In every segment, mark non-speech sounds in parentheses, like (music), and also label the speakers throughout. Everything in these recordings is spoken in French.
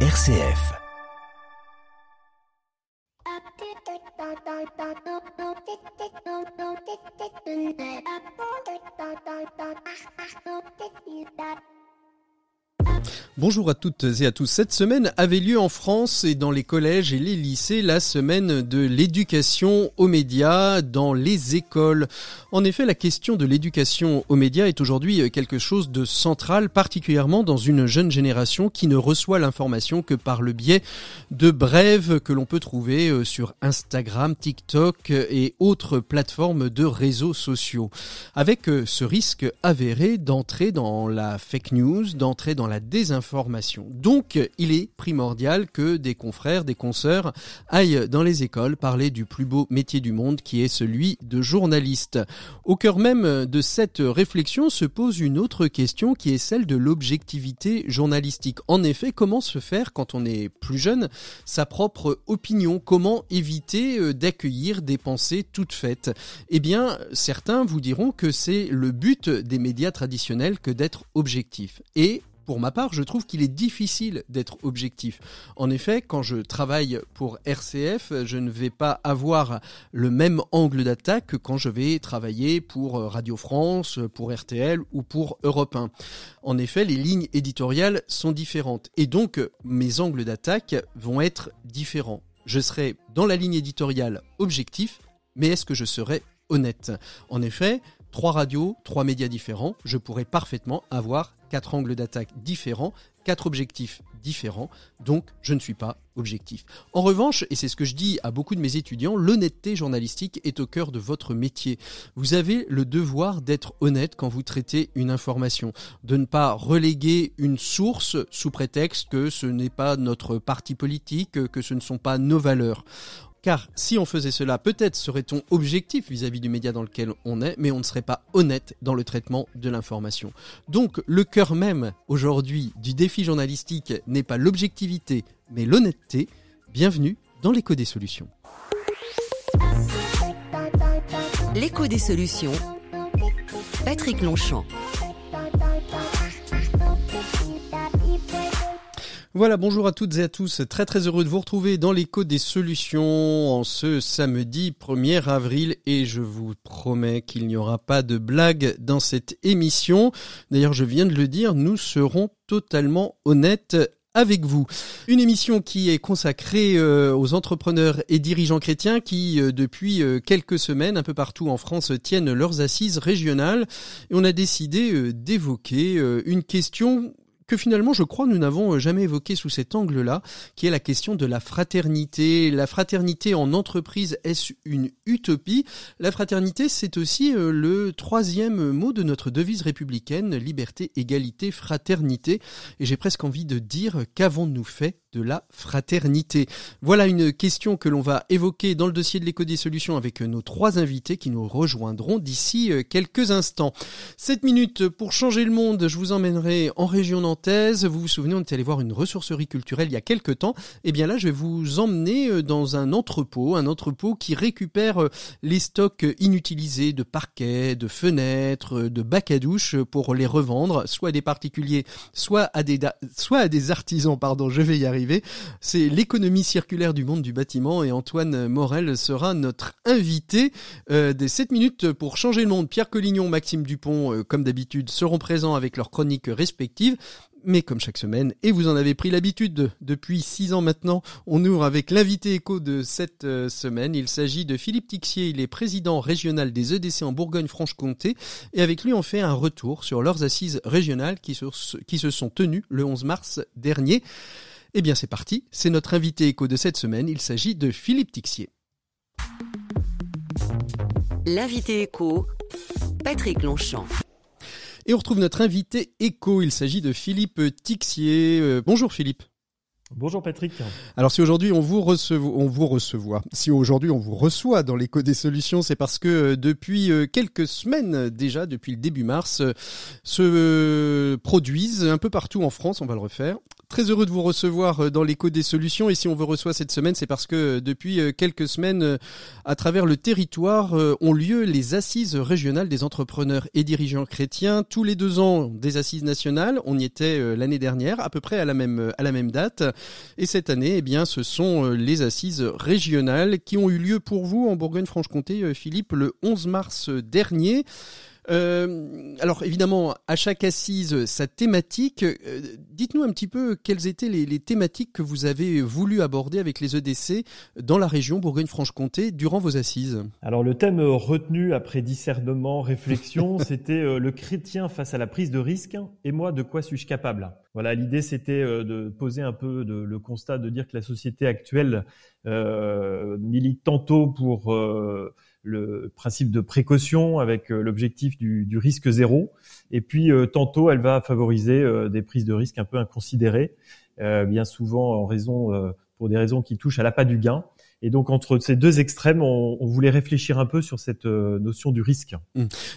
Speaker 1: RCF. Bonjour à toutes et à tous. Cette semaine avait lieu en France et dans les collèges et les lycées la semaine de l'éducation aux médias dans les écoles. En effet, la question de l'éducation aux médias est aujourd'hui quelque chose de central, particulièrement dans une jeune génération qui ne reçoit l'information que par le biais de brèves que l'on peut trouver euh, sur Instagram, TikTok et autres plateformes de réseaux sociaux. Avec euh, ce risque avéré d'entrer dans la fake news, d'entrer dans la désinformation donc, il est primordial que des confrères, des consoeurs aillent dans les écoles parler du plus beau métier du monde qui est celui de journaliste. Au cœur même de cette réflexion se pose une autre question qui est celle de l'objectivité journalistique. En effet, comment se faire quand on est plus jeune sa propre opinion? Comment éviter euh, d'accueillir des pensées toutes faites? Eh bien, certains vous diront que c'est le but des médias traditionnels que d'être objectif. Et pour ma part, je trouve qu'il est difficile d'être objectif. En effet, quand je travaille pour RCF, je ne vais pas avoir le même angle d'attaque que quand je vais travailler pour Radio France, pour RTL ou pour Europe 1. En effet, les lignes éditoriales sont différentes et donc mes angles d'attaque vont être différents. Je serai dans la ligne éditoriale objectif, mais est-ce que je serai honnête? En effet, trois radios, trois médias différents, je pourrais parfaitement avoir quatre angles d'attaque différents, quatre objectifs différents, donc je ne suis pas objectif. En revanche, et c'est ce que je dis à beaucoup de mes étudiants, l'honnêteté journalistique est au cœur de votre métier. Vous avez le devoir d'être honnête quand vous traitez une information, de ne pas reléguer une source sous prétexte que ce n'est pas notre parti politique, que ce ne sont pas nos valeurs. Car si on faisait cela, peut-être serait-on objectif vis-à-vis du média dans lequel on est, mais on ne serait pas honnête dans le traitement de l'information. Donc le cœur même aujourd'hui du défi journalistique n'est pas l'objectivité, mais l'honnêteté. Bienvenue dans l'écho des solutions.
Speaker 2: L'écho des solutions. Patrick Longchamp.
Speaker 1: Voilà, bonjour à toutes et à tous. Très très heureux de vous retrouver dans l'écho des solutions en ce samedi 1er avril et je vous promets qu'il n'y aura pas de blague dans cette émission. D'ailleurs, je viens de le dire, nous serons totalement honnêtes avec vous. Une émission qui est consacrée euh, aux entrepreneurs et dirigeants chrétiens qui, euh, depuis euh, quelques semaines, un peu partout en France, tiennent leurs assises régionales. Et on a décidé d'évoquer une question que finalement je crois nous n'avons euh, jamais évoqué sous cet angle-là, qui est la question de la fraternité. La fraternité en entreprise, est-ce une utopie? La fraternité, c'est aussi euh, le troisième mot de notre devise républicaine, liberté, égalité, fraternité. Et j'ai presque envie de dire, qu'avons-nous fait de la fraternité Voilà une question que l'on va évoquer dans le dossier de l'éco des solutions avec nos trois invités qui nous rejoindront d'ici euh, quelques instants. 7 minutes pour changer le monde, je vous emmènerai en région nantaise. Vous vous souvenez, on était allé voir une ressourcerie culturelle il y a quelques temps. Et eh bien là, je vais vous emmener euh, dans un entrepôt, un entrepôt qui récupère euh, les stocks inutilisés de parquets, de fenêtres, de bacs à douche pour les revendre, soit à des particuliers, soit à des, soit à des artisans, pardon, je vais y arriver c'est l'économie circulaire du monde du bâtiment et Antoine Morel sera notre invité euh, des 7 minutes pour changer le monde. Pierre Collignon, Maxime Dupont, euh, comme d'habitude, seront présents avec leurs chroniques respectives. Mais comme chaque semaine, et vous en avez pris l'habitude depuis six ans maintenant, on ouvre avec l'invité écho de cette euh, semaine. Il s'agit de Philippe Tixier, il est président régional des EDC en Bourgogne-Franche-Comté. Et avec lui, on fait un retour sur leurs assises régionales qui se sont tenues le 11 mars dernier. Eh bien c'est parti, c'est notre invité écho de cette semaine, il s'agit de Philippe Tixier.
Speaker 2: L'invité écho, Patrick Longchamp.
Speaker 1: Et on retrouve notre invité écho, il s'agit de Philippe Tixier. Euh, bonjour Philippe.
Speaker 3: Bonjour Patrick.
Speaker 1: Alors si aujourd'hui on vous reçoit, on vous reçoit, si aujourd'hui on vous reçoit dans l'écho des solutions, c'est parce que euh, depuis euh, quelques semaines déjà, depuis le début mars, se produisent un peu partout en France, on va le refaire, Très heureux de vous recevoir euh, dans l'écho des solutions. Et si on vous reçoit cette semaine, c'est parce que euh, depuis euh, quelques semaines, à travers le territoire, ont lieu les assises régionales des entrepreneurs et dirigeants chrétiens. Tous les deux ans, des assises nationales. On y était l'année dernière, à peu près à la même, à la même date. Et cette année, eh bien, ce sont les assises régionales qui ont eu lieu pour vous en Bourgogne-Franche-Comté, Philippe, le 11 mars dernier. Euh, alors évidemment, à chaque assise, sa thématique. Euh, dites-nous un petit peu quelles étaient les, les, thématiques que vous avez voulu aborder avec les EDC dans la région Bourgogne-Franche-Comté durant vos assises.
Speaker 3: Alors le thème retenu après discernement, réflexion, (laughs) c'était euh, le chrétien face à la prise de risque et moi de quoi suis-je capable? Voilà, l'idée c'était de poser un peu de, le constat de dire que la société actuelle euh, milite tantôt pour le principe de précaution avec euh, l'objectif du, risque zéro. Et puis euh, tantôt, elle va favoriser euh, des prises de risque un peu inconsidérées, bien souvent en raison pour des raisons qui touchent à l'appât du gain. Et donc entre ces deux extrêmes, on, voulait réfléchir un peu sur cette euh, notion du risque.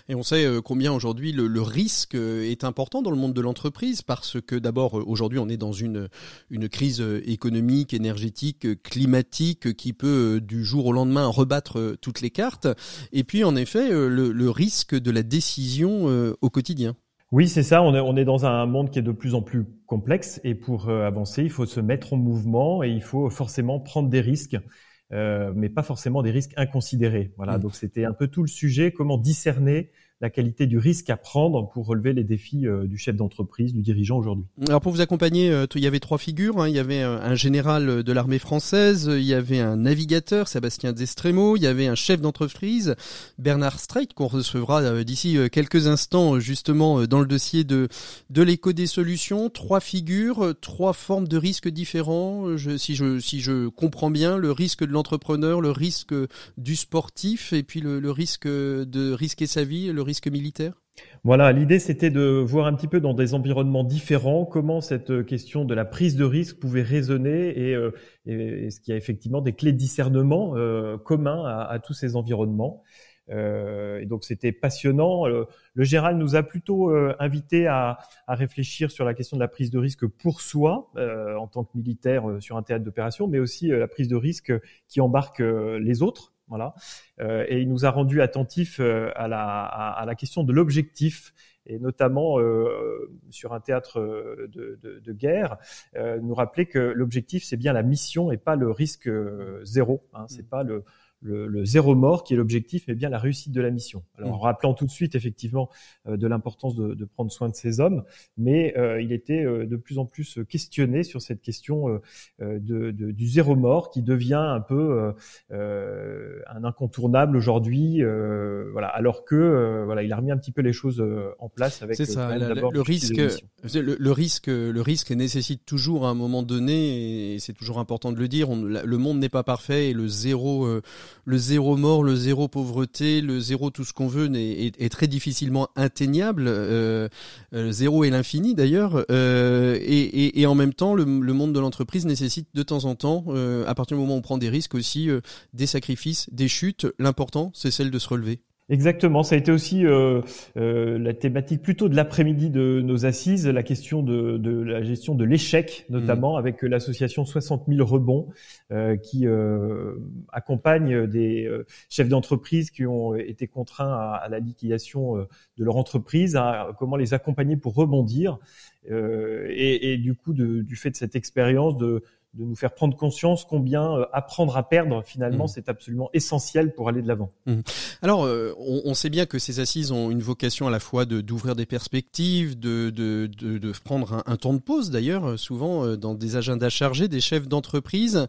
Speaker 1: Et on sait euh, combien aujourd'hui le, risque euh, est important dans le monde de l'entreprise parce que d'abord aujourd'hui on est dans une une crise économique, énergétique, climatique qui peut du jour au lendemain rebattre toutes les cartes. Et puis en effet le, le risque de la décision au quotidien.
Speaker 3: Oui, c'est ça. On est, on est dans un monde qui est de plus en plus complexe et pour avancer, il faut se mettre en mouvement et il faut forcément prendre des risques. Euh, mais pas forcément des risques inconsidérés. Voilà, mm. donc c'était un peu tout le sujet, comment discerner la qualité du risque à prendre pour relever les défis euh, du chef d'entreprise, du dirigeant aujourd'hui.
Speaker 1: Alors pour vous accompagner, euh, il y avait trois figures. Hein. Il y avait un général de l'armée française, il y avait un navigateur, Sébastien Destremo, il y avait un chef d'entreprise, Bernard Streit, qu'on recevra euh, d'ici quelques instants justement dans le dossier de, de l'éco des solutions. Trois figures, trois formes de risques différents. Si, je, si je comprends bien, le risque de l'entrepreneur, le risque du sportif et puis le, le risque de risquer sa vie, le militaire?
Speaker 3: Voilà, l'idée c'était de voir un petit peu dans des environnements différents comment cette question de la prise de risque pouvait résonner et, euh, est-ce qu'il a effectivement des clés de discernement euh, communs à, tous ces environnements. Euh, et donc c'était passionnant. le Gérald nous a plutôt invité à, à, réfléchir sur la question de la prise de risque pour soi en tant que militaire sur un théâtre d'opération, mais aussi la prise de risque qui embarque les autres voilà. Euh, et il nous a rendu attentifs euh, à la, à, la question de l'objectif et notamment euh, sur un théâtre de, de, de guerre, euh, nous rappeler que l'objectif c'est bien la mission et pas le risque zéro. Hein, c'est mmh. pas le, le, le, zéro mort qui est l'objectif, mais bien la réussite de la mission. Alors, en mmh. rappelant tout de suite effectivement euh, de l'importance de, de, prendre soin de ces hommes, mais euh, il était euh, de plus en plus questionné sur cette question de, de, du zéro mort qui devient un peu un incontournable aujourd'hui, voilà, alors que voilà, il a remis un petit peu les choses en place avec.
Speaker 1: C'est ça. le, risque, le, le, risque, le risque nécessite toujours à un moment donné, et c'est toujours important de le dire. On, le monde n'est pas parfait et le zéro le zéro mort, le zéro pauvreté, le zéro tout ce qu'on veut est, très difficilement atteignable. Euh, euh zéro et l'infini d'ailleurs. Euh, et, en même temps, le, monde de l'entreprise nécessite de temps en temps, à partir du moment où on prend des risques aussi, des sacrifices, des chutes. L'important, c'est celle de se relever.
Speaker 3: Exactement, ça a été aussi euh, euh, la thématique plutôt de l'après-midi de nos assises, la question de, de la gestion de l'échec, notamment mmh. avec l'association 60 000 rebonds euh, qui euh, accompagne des euh, chefs d'entreprise qui ont été contraints à, à la liquidation euh, de leur entreprise, à, comment les accompagner pour rebondir. Et, et, du coup, de, du fait de cette expérience de de nous faire prendre conscience combien euh, apprendre à perdre finalement mmh. c'est absolument essentiel pour aller de l'avant.
Speaker 1: Mmh. Alors euh, on, on, sait bien que ces assises ont une vocation à la fois de d'ouvrir des perspectives, de de, de, de prendre un, un, temps de pause d'ailleurs euh, souvent dans des agendas chargés des chefs d'entreprise.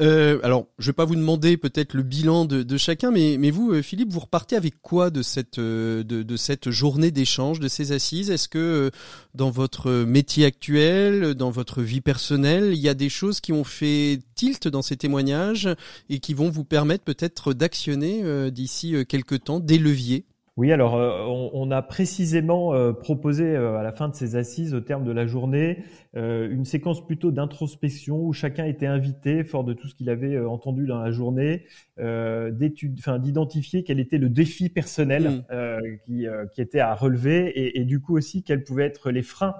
Speaker 1: Euh, alors je vais pas vous demander peut-être le bilan de, de, chacun, mais mais vous Philippe vous repartez avec quoi de cette de, de cette journée d'échange de ces assises? Est-ce que dans votre métier actuel, dans votre vie personnelle, il y a des choses qui ont fait tilt dans ces témoignages et qui vont vous permettre peut-être d'actionner euh, d'ici euh, quelques temps des leviers
Speaker 3: Oui, alors euh, on, a précisément euh, proposé euh, à la fin de ces assises, au terme de la journée, une séquence plutôt d'introspection où chacun était invité, fort de tout ce qu'il avait entendu dans la journée, d'identifier quel était le défi personnel mmh. qui, qui, était à relever et, et, du coup aussi quels pouvaient être les freins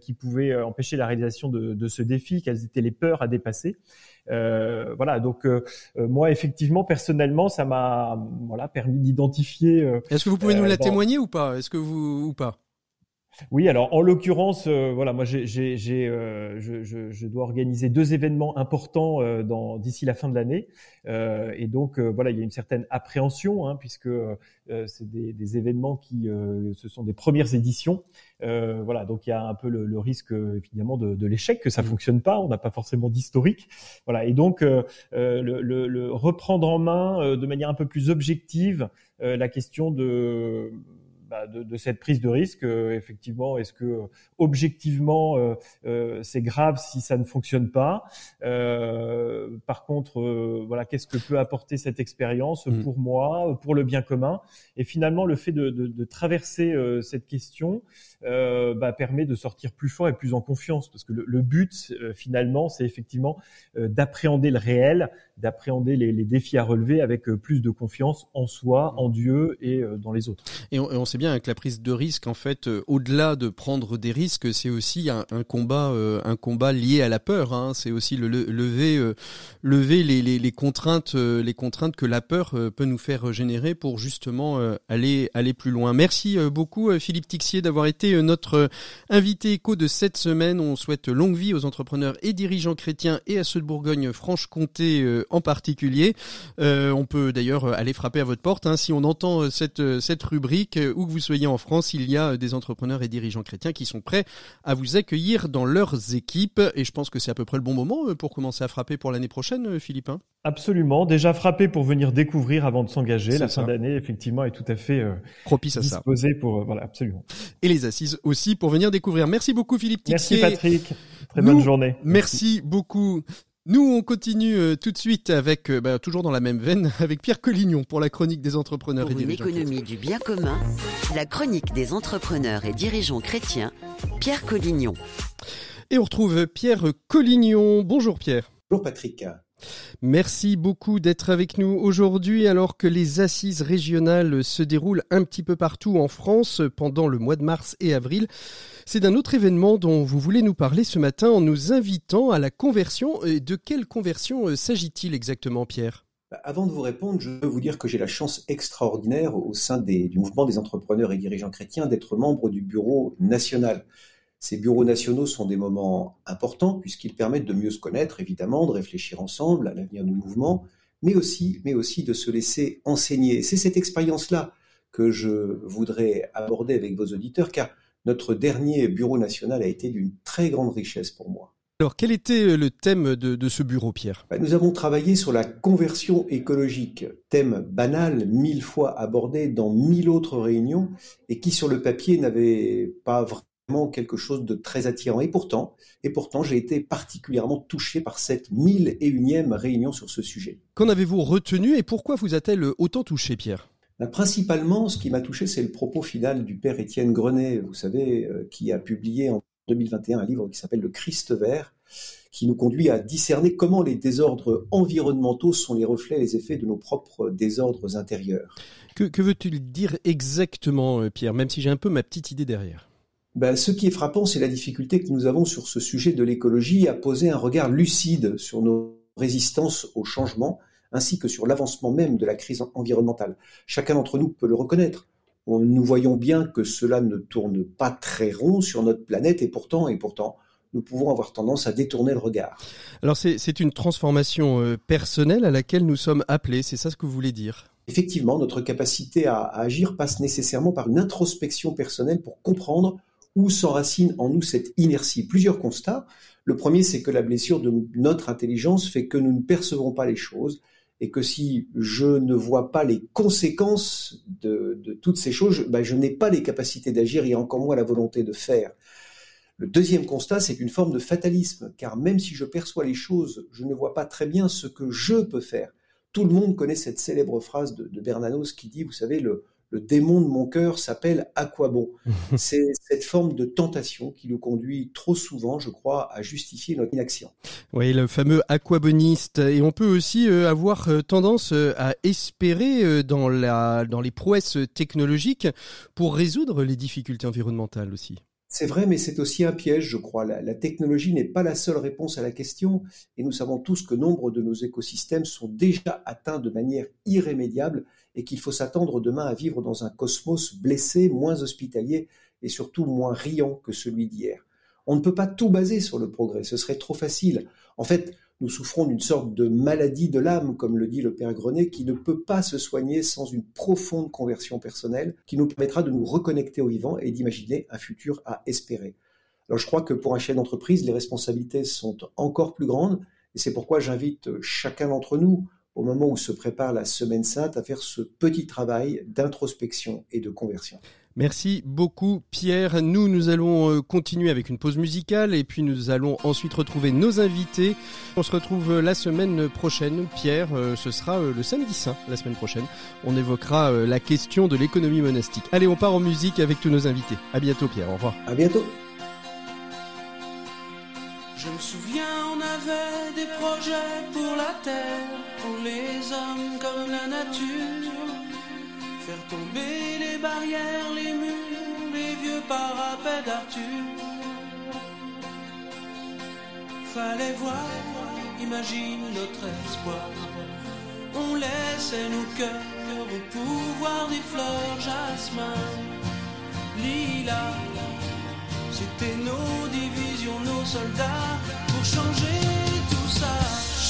Speaker 3: qui pouvaient empêcher la réalisation de, de, ce défi, quelles étaient les peurs à dépasser. Euh, voilà, donc euh, euh, moi effectivement personnellement, ça m'a voilà permis d'identifier.
Speaker 1: Est-ce que vous pouvez nous la témoigner ou pas? Est-ce que vous ou pas?
Speaker 3: Oui, alors en l'occurrence, euh, voilà, moi j'ai, j'ai, j'ai euh, je, je, je, dois organiser deux événements importants euh, dans, d'ici la fin de l'année, et donc voilà, il y a une certaine appréhension hein, puisque c'est des, des, événements qui, ce sont des premières éditions, voilà, donc il y a un peu le, le risque évidemment de, de, l'échec que ça mmh. fonctionne pas, on n'a pas forcément d'historique, voilà, et donc le, le, le, reprendre en main de manière un peu plus objective la question de bah, de, de, cette prise de risque. Euh, effectivement, est-ce que euh, objectivement euh, c'est grave si ça ne fonctionne pas Par contre, voilà, qu'est-ce que peut apporter cette expérience mmh. pour moi, pour le bien commun? Et finalement, le fait de, de, de traverser cette question bah, permet de sortir plus fort et plus en confiance, parce que le, le but finalement, c'est effectivement d'appréhender le réel, d'appréhender les, les, défis à relever avec plus de confiance en soi, en Dieu et dans les autres.
Speaker 1: Et on, on bien que la prise de risque, en fait, euh, au-delà de prendre des risques, c'est aussi un, combat, euh, un combat lié à la peur. Hein. C'est aussi le, lever, euh, lever les, les, contraintes, les contraintes que la peur peut nous faire générer pour justement aller, aller plus loin. Merci beaucoup, Philippe Tixier, d'avoir été notre invité éco de cette semaine. On souhaite longue vie aux entrepreneurs et dirigeants chrétiens et à ceux de Bourgogne-Franche-Comté en particulier. on peut d'ailleurs aller frapper à votre porte hein, si on entend cette, cette rubrique ou que vous soyez en France, il y a des entrepreneurs et dirigeants chrétiens qui sont prêts à vous accueillir dans leurs équipes. Et je pense que c'est à peu près le bon moment euh, pour commencer à frapper pour l'année prochaine, euh, Philippe. Hein?
Speaker 3: Absolument. Déjà frappé pour venir découvrir avant de s'engager. La fin d'année, effectivement, est tout à fait euh, propice à disposée pour voilà, absolument.
Speaker 1: Et les assises aussi pour venir découvrir. Merci beaucoup, Philippe
Speaker 3: Tixier. Merci Patrick. Très bonne journée.
Speaker 1: Merci beaucoup. Nous, on continue euh, tout de suite avec, euh, bah, toujours dans la même veine, (laughs) avec Pierre Collignon pour la chronique des entrepreneurs
Speaker 2: pour
Speaker 1: et dirigeants.
Speaker 2: Une économie du bien commun, la chronique des entrepreneurs et dirigeants chrétiens, Pierre Collignon.
Speaker 1: Et on retrouve Pierre Collignon. Bonjour Pierre.
Speaker 4: Bonjour Patrick.
Speaker 1: Merci beaucoup d'être avec nous aujourd'hui alors que les assises régionales se déroulent un petit peu partout en France pendant le mois de mars et avril. C'est d'un autre événement dont vous voulez nous parler ce matin en nous invitant à la conversion. De quelle conversion euh, s'agit-il exactement, Pierre?
Speaker 4: Bah, avant de vous répondre, je veux vous dire que j'ai la chance extraordinaire au sein du mouvement des entrepreneurs et dirigeants chrétiens d'être membre du bureau national. Ces bureaux nationaux sont des moments importants puisqu'ils permettent de mieux se connaître, évidemment, de réfléchir ensemble à l'avenir du mouvement, mais aussi, mais aussi de se laisser enseigner. C'est cette expérience-là que je voudrais aborder avec vos auditeurs, car notre dernier bureau national a été d'une très grande richesse pour moi.
Speaker 1: Alors, quel était le thème de, ce bureau, Pierre?
Speaker 4: Bah, Nous avons travaillé sur la conversion écologique, thème banal, mille fois abordé dans mille autres réunions, et qui sur le papier n'avait pas vraiment quelque chose de très attirant. Et pourtant, et pourtant, j'ai été particulièrement touché par cette mille et unième réunion sur ce sujet.
Speaker 1: Qu'en avez-vous retenu et pourquoi vous a-t-elle autant touché, Pierre?
Speaker 4: Bah, principalement, ce qui m'a touché, c'est le propos final du père Étienne Grenet, vous savez, euh, qui a publié en 2021 un livre qui s'appelle Le Christ vert, qui nous conduit à discerner comment les désordres environnementaux sont les reflets, les effets de nos propres désordres intérieurs.
Speaker 1: Que, que veut-il dire exactement, euh, Pierre, même si j'ai un peu ma petite idée derrière?
Speaker 4: Ben, ce qui est frappant, c'est la difficulté que nous avons sur ce sujet de l'écologie à poser un regard lucide sur nos résistances au changement ainsi que sur l'avancement même de la crise environnementale. Chacun d'entre nous peut le reconnaître. nous voyons bien que cela ne tourne pas très rond sur notre planète et pourtant, et pourtant, nous pouvons avoir tendance à détourner le regard.
Speaker 1: Alors c'est une transformation euh, personnelle à laquelle nous sommes appelés, c'est ça ce que vous voulez dire?
Speaker 4: Effectivement, notre capacité à, agir passe nécessairement par une introspection personnelle pour comprendre où s'enracine en nous cette inertie. Plusieurs constats. Le premier, c'est que la blessure de notre intelligence fait que nous ne percevons pas les choses, et que si je ne vois pas les conséquences de, toutes ces choses, ben je n'ai pas les capacités d'agir et encore moins la volonté de faire. Le deuxième constat, c'est une forme de fatalisme, car même si je perçois les choses, je ne vois pas très bien ce que je peux faire. Tout le monde connaît cette célèbre phrase de, Bernanos qui dit, vous savez, le, le démon de mon cœur s'appelle à quoi bon C'est cette forme de tentation qui nous conduit trop souvent, je crois, à justifier notre inaction.
Speaker 1: Oui, le fameux aquaboniste. Et on peut aussi euh, avoir euh, tendance euh, à espérer dans, la, dans les prouesses technologiques pour résoudre les difficultés environnementales aussi.
Speaker 4: C'est vrai, mais c'est aussi un piège, je crois. La, technologie n'est pas la seule réponse à la question, et nous savons tous que nombre de nos écosystèmes sont déjà atteints de manière irrémédiable, et qu'il faut s'attendre demain à vivre dans un cosmos blessé, moins hospitalier, et surtout moins riant que celui d'hier. On ne peut pas tout baser sur le progrès, ce serait trop facile. En fait, nous souffrons d'une sorte de maladie de l'âme, comme le dit le Père Grenet, qui ne peut pas se soigner sans une profonde conversion personnelle qui nous permettra de nous reconnecter au vivant et d'imaginer un futur à espérer. Alors je crois que pour un chef d'entreprise, les responsabilités sont encore plus grandes et c'est pourquoi j'invite chacun d'entre nous, au moment où se prépare la Semaine Sainte, à faire ce petit travail d'introspection et de conversion.
Speaker 1: Merci beaucoup Pierre. Nous, nous allons euh, continuer avec une pause musicale et puis nous allons ensuite retrouver nos invités. On se retrouve euh, la semaine prochaine. Pierre, euh, ce sera le samedi saint la semaine prochaine. On évoquera la question de l'économie monastique. Allez, on part en musique avec tous nos invités. À bientôt Pierre, au revoir.
Speaker 4: À bientôt.
Speaker 5: Je me souviens, on avait des projets pour la terre, pour les hommes comme la nature Faire tomber les barrières, les murs, les vieux parapets d'Arthur. Fallait voir, imagine notre espoir. On laissait nos cœurs au pouvoir des fleurs jasmin, lila. C'était nos divisions, nos soldats pour changer tout ça,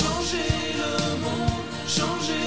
Speaker 5: changer le monde, changer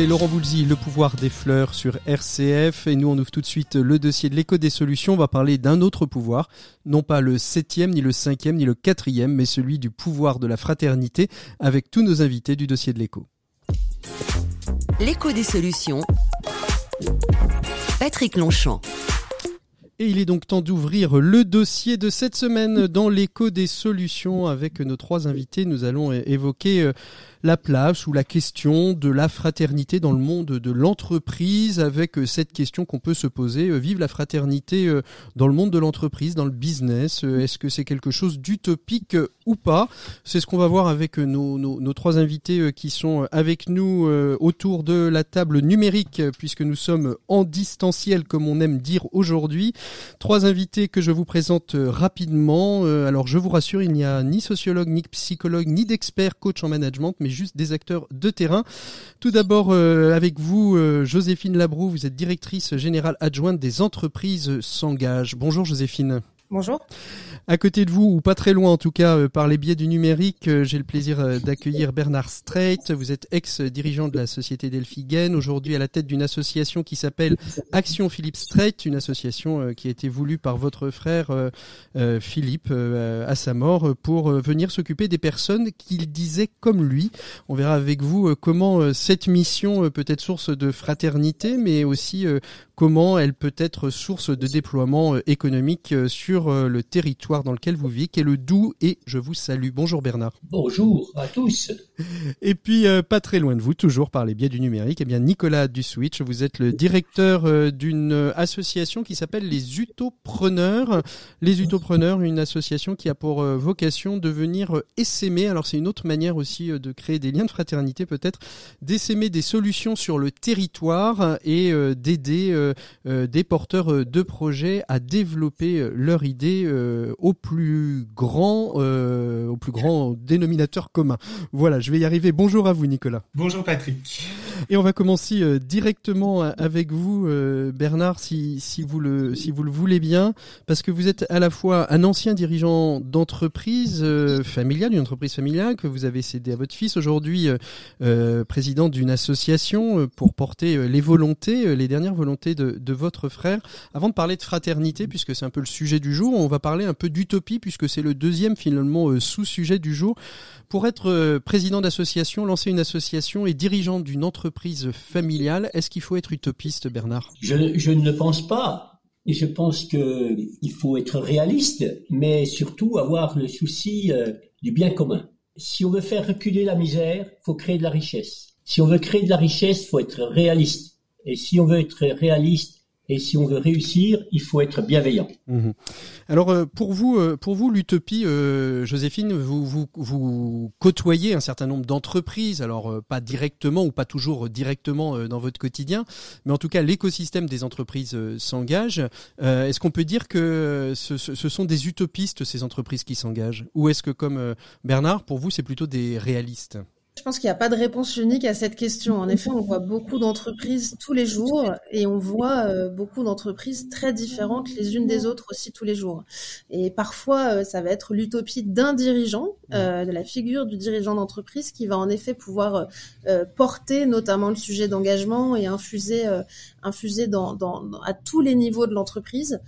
Speaker 1: C'était Laurent Boulzy, Le pouvoir des fleurs sur RCF. Et nous, on ouvre tout de suite le dossier de l'écho des solutions. On va parler d'un autre pouvoir. Non pas le septième, ni le cinquième, ni le quatrième, mais celui du pouvoir de la fraternité avec tous nos invités du dossier de l'écho.
Speaker 2: L'écho des solutions. Patrick Longchamp.
Speaker 1: Et il est donc temps d'ouvrir le dossier de cette semaine dans l'écho des solutions avec nos trois invités. Nous allons évoquer euh, la place ou la question de la fraternité dans le monde de l'entreprise avec euh, cette question qu'on peut se poser. Euh, vive la fraternité euh, dans le monde de l'entreprise, dans le business. Est-ce que c'est quelque chose d'utopique ou pas C'est ce qu'on va voir avec nos, nos, trois invités qui sont avec nous autour de la table numérique puisque nous sommes en distanciel comme on aime dire aujourd'hui. Trois invités que je vous présente rapidement. Alors je vous rassure, il n'y a ni sociologue, ni psychologue, ni d'expert coach en management, mais juste des acteurs de terrain. Tout d'abord euh, avec vous, euh, Joséphine Labroux, vous êtes directrice générale adjointe des entreprises s'engagent. Bonjour Joséphine.
Speaker 6: Bonjour.
Speaker 1: À côté de vous, ou pas très loin en tout cas, euh, par les biais du numérique, euh, j'ai le plaisir euh, d'accueillir Bernard Streit. Vous êtes ex-dirigeant de la société Delphigen, aujourd'hui à la tête d'une association qui s'appelle Action Philippe Streit, une association qui a été voulue par votre frère Philippe à sa mort pour venir s'occuper des personnes qu'il disait comme lui. On verra avec vous comment cette mission peut être source de fraternité, mais aussi comment elle peut être source de déploiement économique sur le territoire dans lequel vous vivez, qui est le Doubs, et je vous salue. Bonjour Bernard.
Speaker 7: Bonjour à tous.
Speaker 1: Et puis, euh, pas très loin de vous, toujours par les biais du numérique, eh bien Nicolas Duswitch, vous êtes le directeur euh, d'une association qui s'appelle les Utopreneurs. Les Utopreneurs, une association qui a pour euh, vocation de venir essaimer, alors c'est une autre manière aussi de créer des liens de fraternité peut-être, d'essaimer des solutions sur le territoire et d'aider des porteurs de projets à développer leur idée au plus grand, au plus grand dénominateur commun. Voilà, je vais y arriver. Bonjour à vous, Nicolas.
Speaker 6: Bonjour, Patrick.
Speaker 1: Et on va commencer directement avec vous, Bernard, si, vous le, si vous le voulez bien, parce que vous êtes à la fois un ancien dirigeant d'entreprise familiale, une entreprise familiale que vous avez cédé à votre fils, aujourd'hui président d'une association pour porter les volontés, les dernières volontés de, votre frère. Avant de parler de fraternité, puisque c'est un peu le sujet du jour, on va parler un peu d'utopie, puisque c'est le deuxième finalement euh, sous-sujet du jour. Pour être euh, président d'association, lancer une association et dirigeant d'une entreprise familiale, est-ce qu'il faut être utopiste, Bernard?
Speaker 7: Je, ne le pense pas. Et je pense qu'il faut être réaliste, mais surtout avoir le souci euh, du bien commun. Si on veut faire reculer la misère, il faut créer de la richesse. Si on veut créer de la richesse, il faut être réaliste. Et si on veut être réaliste et si on veut réussir, il faut être bienveillant.
Speaker 1: Mhm. Alors euh, pour vous, euh, pour vous l'utopie, euh, Joséphine, vous, vous, côtoyez un certain nombre d'entreprises, alors pas directement ou pas toujours directement dans votre quotidien, mais en tout cas l'écosystème des entreprises s'engage. est-ce qu'on peut dire que ce, sont des utopistes ces entreprises qui s'engagent, ou est-ce que comme Bernard, pour vous, c'est plutôt des réalistes?
Speaker 8: Je pense qu'il n'y a pas de réponse unique à cette question. En effet, on voit beaucoup d'entreprises tous les jours et on voit euh, beaucoup d'entreprises très différentes les unes des autres aussi tous les jours. Et parfois, euh, ça va être l'utopie d'un dirigeant, euh, de la figure du dirigeant d'entreprise qui va en effet pouvoir porter notamment le sujet d'engagement et infuser, infuser dans, dans, à tous les niveaux de l'entreprise.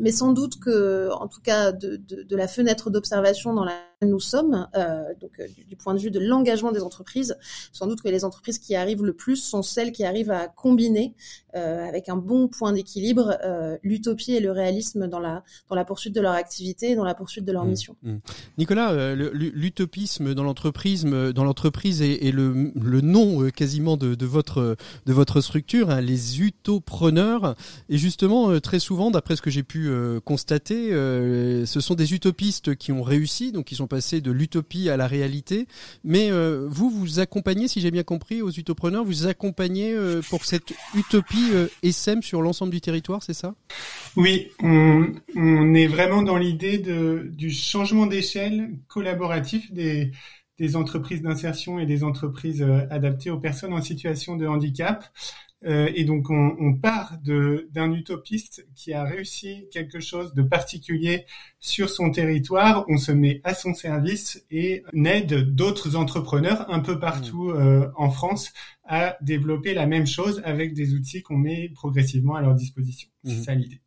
Speaker 8: mais sans doute que, en tout cas, de, de, de la fenêtre d'observation dans la nous sommes, euh, donc euh, du, point de vue de l'engagement des entreprises, sans doute que les entreprises qui arrivent le plus sont celles qui arrivent à combiner euh, avec un bon point d'équilibre l'utopie et le réalisme dans la dans la poursuite de leur activité et dans la poursuite de leur mmh, mission. Mmh.
Speaker 1: Nicolas, l'utopisme dans l'entreprise, dans l'entreprise est, le, le, nom quasiment de, de, votre de votre structure, hein, les utopreneurs, et justement très souvent, d'après ce que j'ai pu constater, ce sont des utopistes qui ont réussi, donc qui sont passer de l'utopie à la réalité. Mais euh, vous, vous accompagnez, si j'ai bien compris, aux utopreneurs, vous accompagnez euh, pour cette utopie euh, SM sur l'ensemble du territoire, c'est ça?
Speaker 6: Oui, on, est vraiment dans l'idée du changement d'échelle collaboratif des entreprises d'insertion et des entreprises adaptées aux personnes en situation de handicap. Euh, et donc on, on part d'un utopiste qui a réussi quelque chose de particulier sur son territoire, on se met à son service et on aide d'autres entrepreneurs un peu partout mmh. euh, en France à développer la même chose avec des outils qu'on met progressivement à leur disposition. C'est mmh. ça l'idée.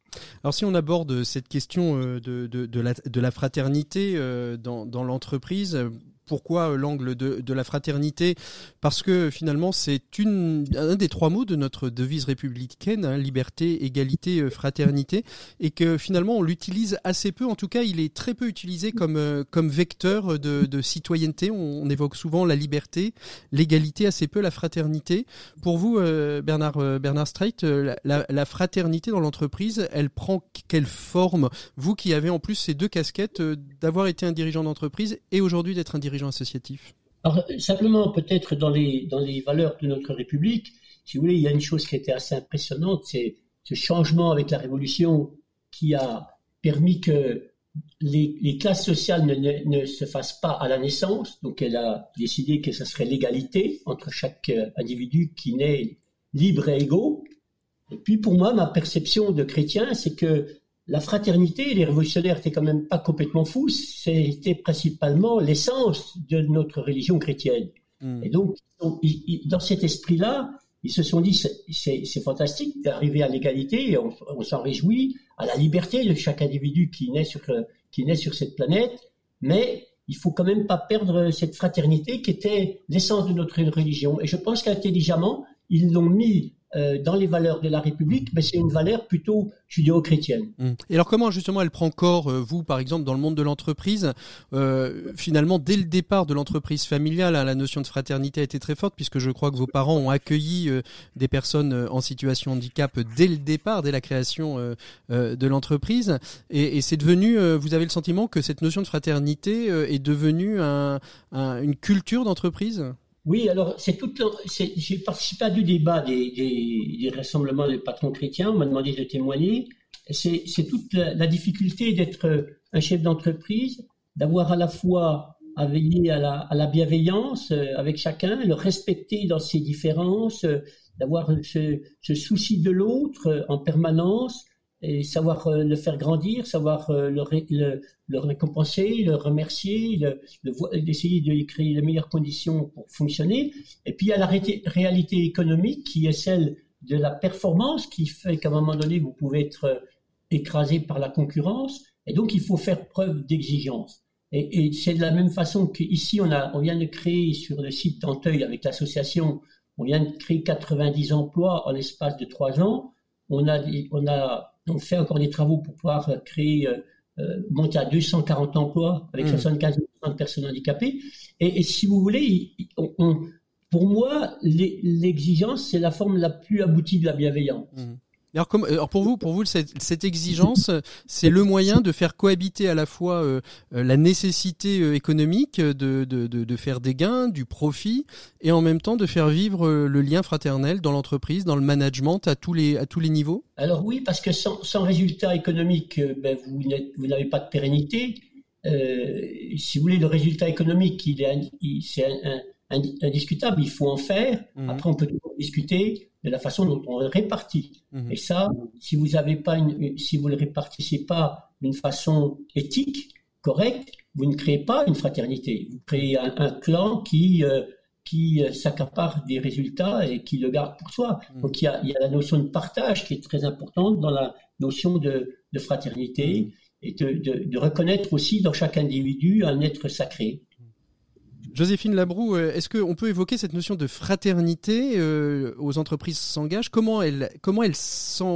Speaker 1: Alors si on aborde cette question euh, de, de, de, la, de la, fraternité dans, dans l'entreprise, pourquoi euh, l'angle de, la fraternité? Parce que finalement, c'est un des trois mots de notre devise républicaine, hein, liberté, égalité, euh, fraternité, et que finalement, on l'utilise assez peu. En tout cas, il est très peu utilisé comme, euh, comme vecteur de, citoyenneté. On, évoque souvent la liberté, l'égalité, assez peu la fraternité. Pour vous, Bernard, Bernard Streit, la, la, fraternité dans l'entreprise, elle prend quelle forme? Vous qui avez en plus ces deux casquettes d'avoir été un dirigeant d'entreprise et aujourd'hui d'être un dirigeant associatifs
Speaker 7: Alors, Simplement, peut-être dans les, dans les valeurs de notre République, si vous voulez, il y a une chose qui était assez impressionnante, c'est ce changement avec la Révolution qui a permis que les, classes sociales ne, ne, se fassent pas à la naissance. Donc, elle a décidé que ce serait l'égalité entre chaque euh, individu qui naît libre et égaux. Et puis, pour moi, ma perception de chrétien, c'est que la fraternité, les révolutionnaires étaient quand même pas complètement fous, c'était principalement l'essence de notre religion chrétienne. Hmm. Et donc, dans cet esprit-là, ils se sont dit, c'est fantastique d'arriver à l'égalité, et on, s'en réjouit, à la liberté de chaque individu qui naît sur, qui naît sur cette planète, mais il faut quand même pas perdre cette fraternité qui était l'essence de notre religion. Et je pense qu'intelligemment, ils l'ont mis euh, dans les valeurs de la République, mais c'est une valeur plutôt judéo-chrétienne.
Speaker 1: Mmh. Et alors comment justement elle prend corps, euh, vous par exemple, dans le monde de l'entreprise? Euh, Finalement, dès le départ de l'entreprise familiale, hein, la notion de fraternité a été très forte, puisque je crois que vos parents ont accueilli des personnes en situation de handicap dès le départ, dès la création de l'entreprise. Et, et c'est devenu, vous avez le sentiment que cette notion de fraternité est devenue un, une culture d'entreprise?
Speaker 7: Oui, alors c'est tout. J'ai participé à du débat des, des, des, rassemblements des patrons chrétiens. On m'a demandé de témoigner. c'est toute la, difficulté d'être un chef d'entreprise, d'avoir à la fois à veiller à la, à la, bienveillance avec chacun, le respecter dans ses différences, d'avoir ce, ce, souci de l'autre en permanence, et savoir euh, le faire grandir, savoir euh, le, récompenser, le remercier, d'essayer de créer les meilleures conditions pour fonctionner. Et puis il y a la réalité économique qui est celle de la performance qui fait qu'à un moment donné, vous pouvez être euh, écrasé par la concurrence. Et donc il faut faire preuve d'exigence. Et, c'est de la même façon qu'ici, on, on vient de créer sur le site d'Anteuil avec l'association, on vient de créer 90 emplois en l'espace de trois ans. On a on fait encore des travaux pour pouvoir euh, créer, euh, euh, monter à 240 emplois avec 75 mmh. de personnes handicapées. Et, si vous voulez, pour moi, l'exigence, c'est la forme la plus aboutie de la bienveillance. Mmh.
Speaker 1: Alors, comme, alors pour vous, pour vous cette, exigence, c'est le moyen de faire cohabiter à la fois euh, euh, la nécessité euh, économique de, de, de, faire des gains, du profit, et en même temps de faire vivre le lien fraternel dans l'entreprise, dans le management à tous les à tous les niveaux?
Speaker 7: Alors oui, parce que sans, sans résultat économique, ben vous n'avez pas de pérennité. Euh, si vous voulez, le résultat économique, il est, c'est indiscutable. Il faut en faire. Mmh. Après, on peut discuter de la façon dont on le répartit. Mhm. Et ça, si vous avez pas une, si vous le répartissez pas d'une façon éthique, correcte, vous ne créez pas une fraternité. Vous créez un, clan qui euh, qui euh, s'accapare des résultats et qui le garde pour soi. Mhm. Donc il y, a, il y, a, la notion de partage qui est très importante dans la notion de, de fraternité mhm. et de, de, de, reconnaître aussi dans chaque individu un être sacré.
Speaker 1: Joséphine Labroue, euh, est-ce qu'on peut évoquer cette notion de fraternité euh, aux entreprises s'engagent? Comment elle, comment elle s'enracine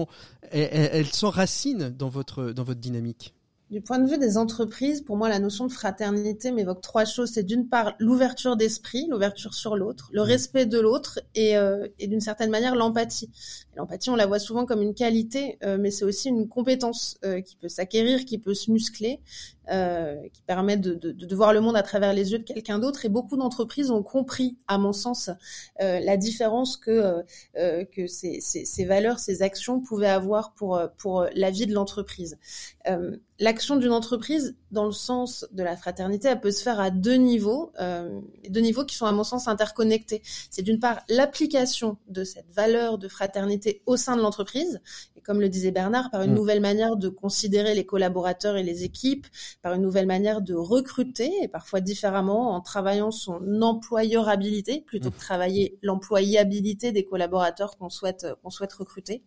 Speaker 1: dans votre, dans votre dynamique?
Speaker 8: Du point de vue des entreprises, pour moi, la notion de fraternité m'évoque trois choses. C'est d'une part l'ouverture d'esprit, l'ouverture sur l'autre, le mmh. respect de l'autre et, euh, et d'une certaine manière l'empathie. L'empathie, on la voit souvent comme une qualité, euh, mais c'est aussi une compétence euh, qui peut s'acquérir, qui peut se muscler, qui permet de, de, de, voir le monde à travers les yeux de quelqu'un d'autre. Et beaucoup d'entreprises ont compris, à mon sens, euh, la différence que que ces, ces, ces, valeurs, ces actions pouvaient avoir pour pour la vie de l'entreprise l'action d'une entreprise, dans le sens de la fraternité, elle peut se faire à deux niveaux, euh, deux niveaux qui sont à mon sens interconnectés. C'est d'une part l'application de cette valeur de fraternité au sein de l'entreprise, et comme le disait Bernard, par une mm. nouvelle manière de considérer les collaborateurs et les équipes, par une nouvelle manière de recruter, et parfois différemment, en travaillant son employeurabilité plutôt que mm. travailler l'employabilité des collaborateurs qu'on souhaite qu'on souhaite recruter.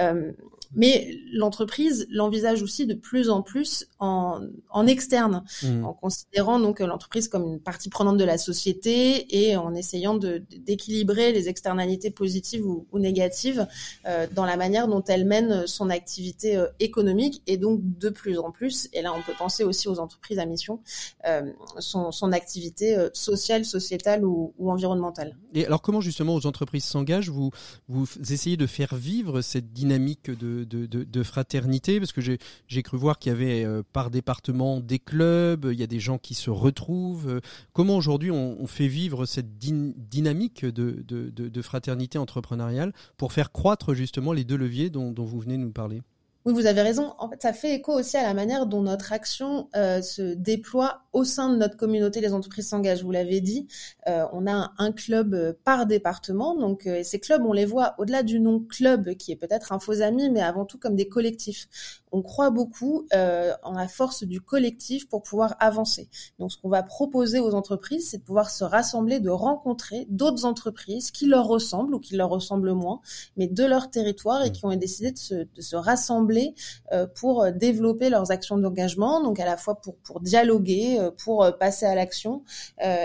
Speaker 8: Euh, mais l'entreprise l'envisage aussi de plus en plus en, en externe, mmh. en considérant donc l'entreprise comme une partie prenante de la société et en essayant d'équilibrer les externalités positives ou, ou négatives euh, dans la manière dont elle mène son activité euh, économique et donc de plus en plus, et là on peut penser aussi aux entreprises à mission, euh, son, son, activité sociale, sociétale ou, ou, environnementale.
Speaker 1: Et alors comment justement aux entreprises s'engagent? Vous, vous essayez de faire vivre cette dynamique de, de, fraternité parce que j'ai, cru voir qu'il y avait euh, par département des clubs, il y a des gens qui se retrouvent. Euh, comment aujourd'hui on, fait vivre cette dynamique de, fraternité entrepreneuriale pour faire croître justement les deux leviers dont vous venez de nous parler?
Speaker 8: Oui, vous avez raison. En fait, ça fait écho aussi à la manière dont notre action euh, se déploie au sein de notre communauté. Les entreprises s'engagent. Vous l'avez dit, euh, on a un, club euh, par département. Donc, et ces clubs, on les voit au-delà du nom club, qui est peut-être un faux ami, mais avant tout comme des collectifs. On croit beaucoup en la force du collectif pour pouvoir avancer. Donc, ce qu'on va proposer aux entreprises, c'est de pouvoir se rassembler, de rencontrer d'autres entreprises qui leur ressemblent ou qui leur ressemblent moins, mais de leur territoire et mmh. qui ont décidé de se, de se rassembler euh, pour euh, développer leurs actions d'engagement, donc à la fois pour, pour dialoguer, euh, pour passer à l'action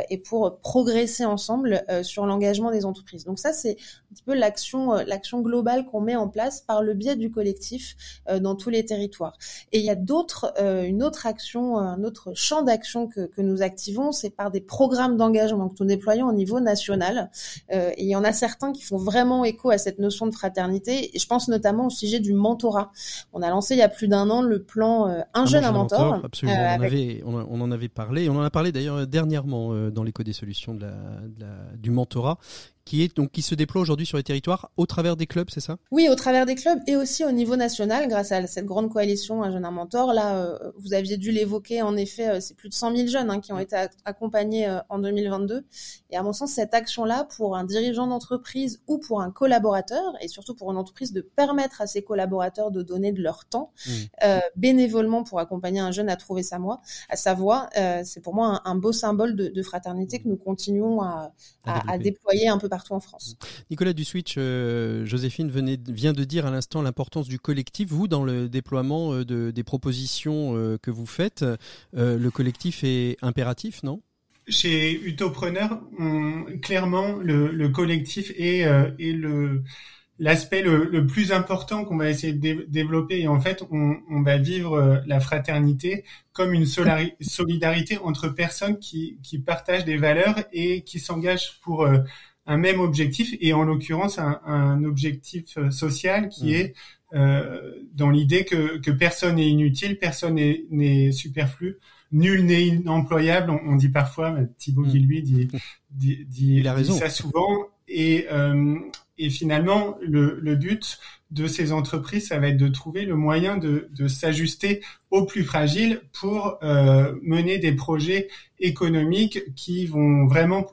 Speaker 8: et pour progresser ensemble sur l'engagement des entreprises. Donc ça, c'est un petit peu l'action l'action globale qu'on met en place par le biais du collectif dans tous les territoires. Et il y a d'autres, une autre action, un autre champ d'action que, que nous activons, c'est par des programmes d'engagement que nous déployons au niveau national. et il y en a certains qui font vraiment écho à cette notion de fraternité. Et je pense notamment au sujet du mentorat. On a lancé il y a plus d'un an le plan euh, Un, jeune, un mentor.
Speaker 1: absolument, on, euh, avait, on, en avait parlé. On en a parlé d'ailleurs dernièrement euh, dans l'écho des solutions de la, du mentorat qui est donc qui se déploie aujourd'hui sur les territoires au travers des clubs, c'est ça?
Speaker 8: Oui, au travers des clubs et aussi au niveau national, grâce à cette grande coalition Un jeune un mentor. Là, euh, vous aviez dû l'évoquer. En effet, euh, c'est plus de 100 000 jeunes hein, qui ont été accompagnés euh, en 2022. Et à mon sens, cette action-là, pour un dirigeant d'entreprise ou pour un collaborateur, et surtout pour une entreprise, de permettre à ses collaborateurs de donner de leur temps mmh. bénévolement pour accompagner un jeune à trouver sa voie, à sa voie, c'est pour moi un, beau symbole de, fraternité que nous continuons à, à déployer un peu partout en France.
Speaker 1: Nicolas Duswitch, euh, Joséphine venait, vient de dire à l'instant l'importance du collectif. Vous, dans le déploiement euh, de, des propositions euh, que vous faites, le collectif est impératif, non?
Speaker 6: Chez Utopreneur, clairement, le, collectif est, est le l'aspect le, plus important qu'on va essayer de développer et en fait on, on, va vivre la fraternité comme une solidarité entre personnes qui, qui partagent des valeurs et qui s'engagent pour un même objectif et en l'occurrence un, un, objectif euh, social qui mmh. est euh, dans l'idée que, que personne n'est inutile, personne n'est superflu, nul n'est inemployable. On, dit parfois, Thibaut mmh. lui dit, (laughs) dit, dit, ça souvent. Et, euh, et finalement, le, le, but de ces entreprises, ça va être de trouver le moyen de, de s'ajuster aux plus fragiles pour euh, mener des projets économiques qui vont vraiment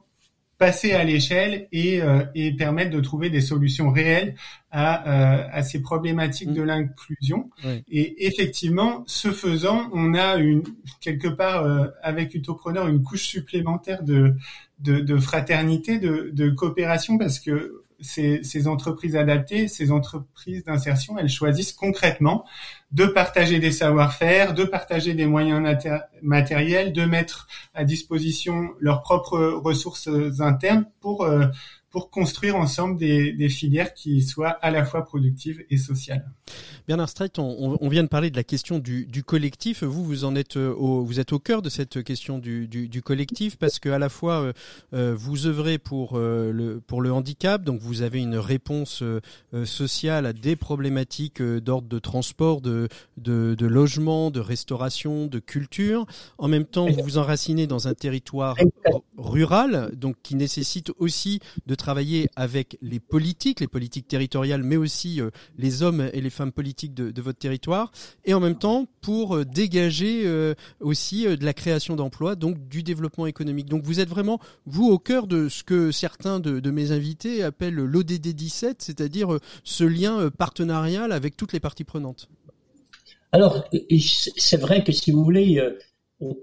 Speaker 6: passer à l'échelle et, euh, et permettre de trouver des solutions réelles à, euh, à ces problématiques de mm. l'inclusion. Et effectivement, ce faisant, on a une quelque part euh, avec Utopreneur une couche supplémentaire de, de, de fraternité, de, de coopération, parce que ces, entreprises adaptées, ces entreprises d'insertion, elles choisissent concrètement de partager des savoir-faire, de partager des moyens matériels, de mettre à disposition leurs propres ressources internes pour euh, pour construire ensemble des, des, filières qui soient à la fois productives et sociales.
Speaker 1: Bernard Streit, on, on, vient de parler de la question du, du, collectif. Vous, vous en êtes euh, au, vous êtes au cœur de cette question du, du, du collectif parce que à la fois euh, euh vous œuvrez pour euh, le pour le handicap, donc vous avez une réponse sociale à des problématiques d'ordre de transport, de, de, de logement, de restauration, de culture. En même temps, vous vous enracinez dans un territoire rural, donc qui nécessite aussi de travailler avec les politiques, les politiques territoriales, mais aussi euh, les hommes et les femmes politiques de, votre territoire, et en même temps pour euh, dégager euh, aussi de la création d'emplois, donc du développement économique. Donc vous êtes vraiment, vous, au cœur de ce que certains de, de mes invités appellent l'ODD 17, c'est-à-dire ce lien partenarial avec toutes les parties prenantes.
Speaker 7: Alors, c'est vrai que si vous voulez,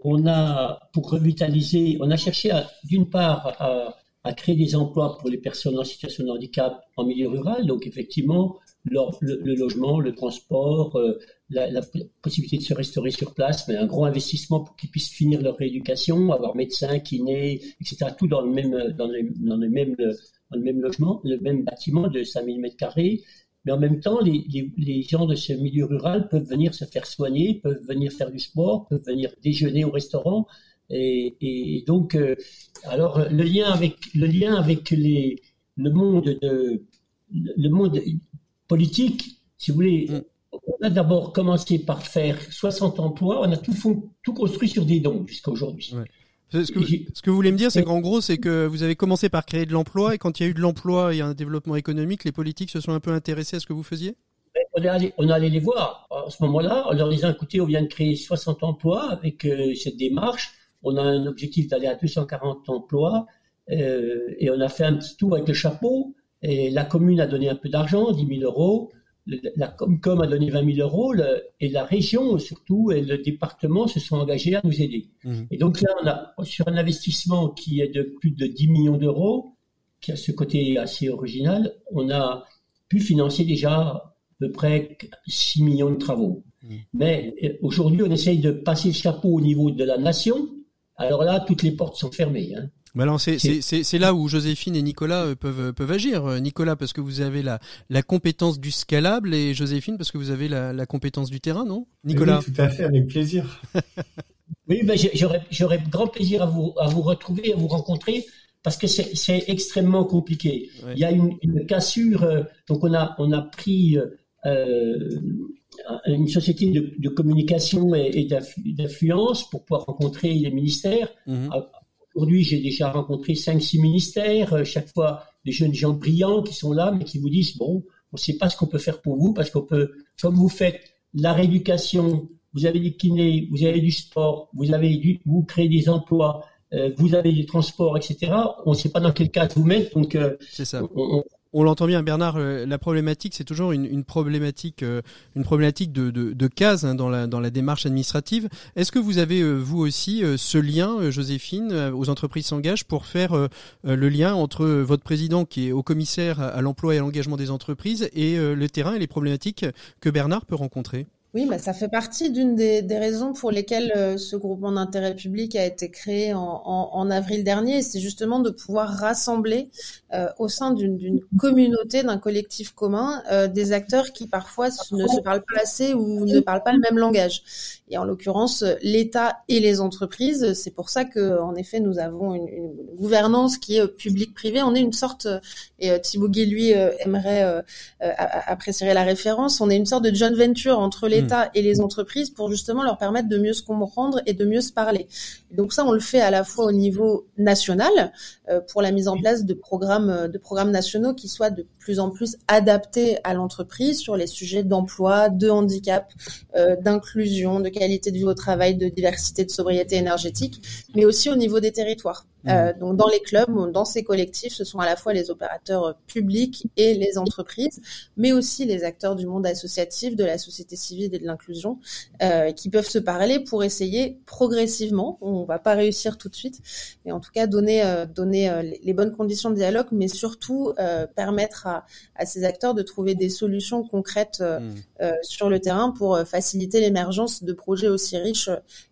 Speaker 7: on a, pour revitaliser, on a cherché d'une part à à créer des emplois pour les personnes en situation de handicap en milieu rural. Donc effectivement, le, logement, le transport, euh, la, possibilité de se restaurer sur place, mais un gros investissement pour qu'ils puissent finir leur rééducation, avoir médecin, kiné, etc. Tout dans le même, dans le, même, dans le même logement, le même bâtiment de 5000 mètres carrés. Mais en même temps, les, les, les, gens de ce milieu rural peuvent venir se faire soigner, peuvent venir faire du sport, peuvent venir déjeuner au restaurant. Et, et donc, euh, alors le lien avec le lien avec les le monde de le monde politique, si vous voulez, mm. on a d'abord commencé par faire 60 emplois, on a tout tout construit sur des dons jusqu'à aujourd'hui.
Speaker 1: Ce que, ce que, vous voulez me dire, c'est qu'en gros, c'est que vous avez commencé par créer de l'emploi et quand il y a eu de l'emploi et un développement économique, les politiques se sont un peu intéressés à ce que vous faisiez?
Speaker 7: On est, allé, on allé les voir. À ce moment-là, en leur disant écoutez, on vient de créer 60 emplois avec euh, cette démarche on a un objectif d'aller à 240 emplois euh, et on a fait un petit tour avec le chapeau et la commune a donné un peu d'argent, 10 000 euros, la Comcom a donné 20 000 euros et la région surtout et le département se sont engagés à nous aider. Mmh. Et donc là, on a sur un investissement qui est de plus de 10 millions d'euros, qui a ce côté assez original, on a pu financer déjà à peu près 6 millions de travaux. Mmh. Mais euh, aujourd'hui, on essaye de passer le chapeau au niveau de la nation alors là, toutes les portes sont fermées. Hein.
Speaker 1: c'est là où Joséphine et Nicolas euh, peuvent euh, peuvent agir. Euh, Nicolas parce que vous avez la la compétence du scalable et Joséphine parce que vous avez la, la compétence du terrain, non? Nicolas
Speaker 6: Oui, tout à fait, avec plaisir. (laughs)
Speaker 7: oui, ben j'aurais j'aurais grand plaisir à vous à vous retrouver, à vous rencontrer parce que c'est extrêmement compliqué. Il y a une, une cassure. donc on a on a pris euh, une société de, de communication et, et d'influence pour pouvoir rencontrer les ministères. Mhm. Aujourd'hui, j'ai déjà rencontré cinq, six ministères, chaque fois des jeunes gens brillants qui sont là, mais qui vous disent, bon, on ne sait pas ce qu'on peut faire pour vous, parce qu'on peut, comme vous faites la rééducation, vous avez des kinés, vous avez du sport, vous avez du, vous créez des emplois, euh, vous avez des transports, etc. On ne sait pas dans quel cas vous mettre, donc euh,
Speaker 1: c'est ça. On, l'entend bien, Bernard. Euh, la problématique, c'est toujours une, problématique, une problématique de, de, de cases hein, dans, la, dans la démarche administrative. Est-ce que vous avez vous aussi ce lien, Joséphine, aux entreprises s'engagent pour faire le lien entre votre président qui est au commissaire à l'emploi et à l'engagement des entreprises et le terrain et les problématiques que Bernard peut rencontrer?
Speaker 8: Oui, bah, ça fait partie d'une des, des, raisons pour lesquelles euh, ce groupement d'intérêt public a été créé en, en, avril dernier. C'est justement de pouvoir rassembler euh, au sein d'une communauté, d'un collectif commun, euh, des acteurs qui parfois ne se parlent pas assez ou ne parlent pas le même langage. Et en l'occurrence, l'État et les entreprises. C'est pour ça que, en effet, nous avons une, une gouvernance qui est public-privé. On est une sorte, et Thibaut Guy, lui, aimerait apprécier la référence. On est une sorte de joint venture entre et les entreprises pour justement leur permettre de mieux se comprendre et de mieux se parler. donc ça, on le fait à la fois au niveau national euh, pour la mise en place de programmes, euh, de programmes nationaux qui soient de plus en plus adaptés à l'entreprise sur les sujets d'emploi, de handicap, euh, d'inclusion, de qualité de vie au travail, de diversité, de sobriété énergétique, mais aussi au niveau des territoires. Euh, mmh. donc dans les clubs, dans ces collectifs, ce sont à la fois les opérateurs euh, publics et les entreprises, mais aussi les acteurs du monde associatif, de la société civile et de l'inclusion, euh, qui peuvent se parler pour essayer progressivement. On va pas réussir tout de suite, mais en tout cas donner donner les bonnes conditions de dialogue, mais surtout permettre à, à, ces acteurs de trouver des solutions concrètes mmh. sur le terrain pour faciliter l'émergence de projets aussi riches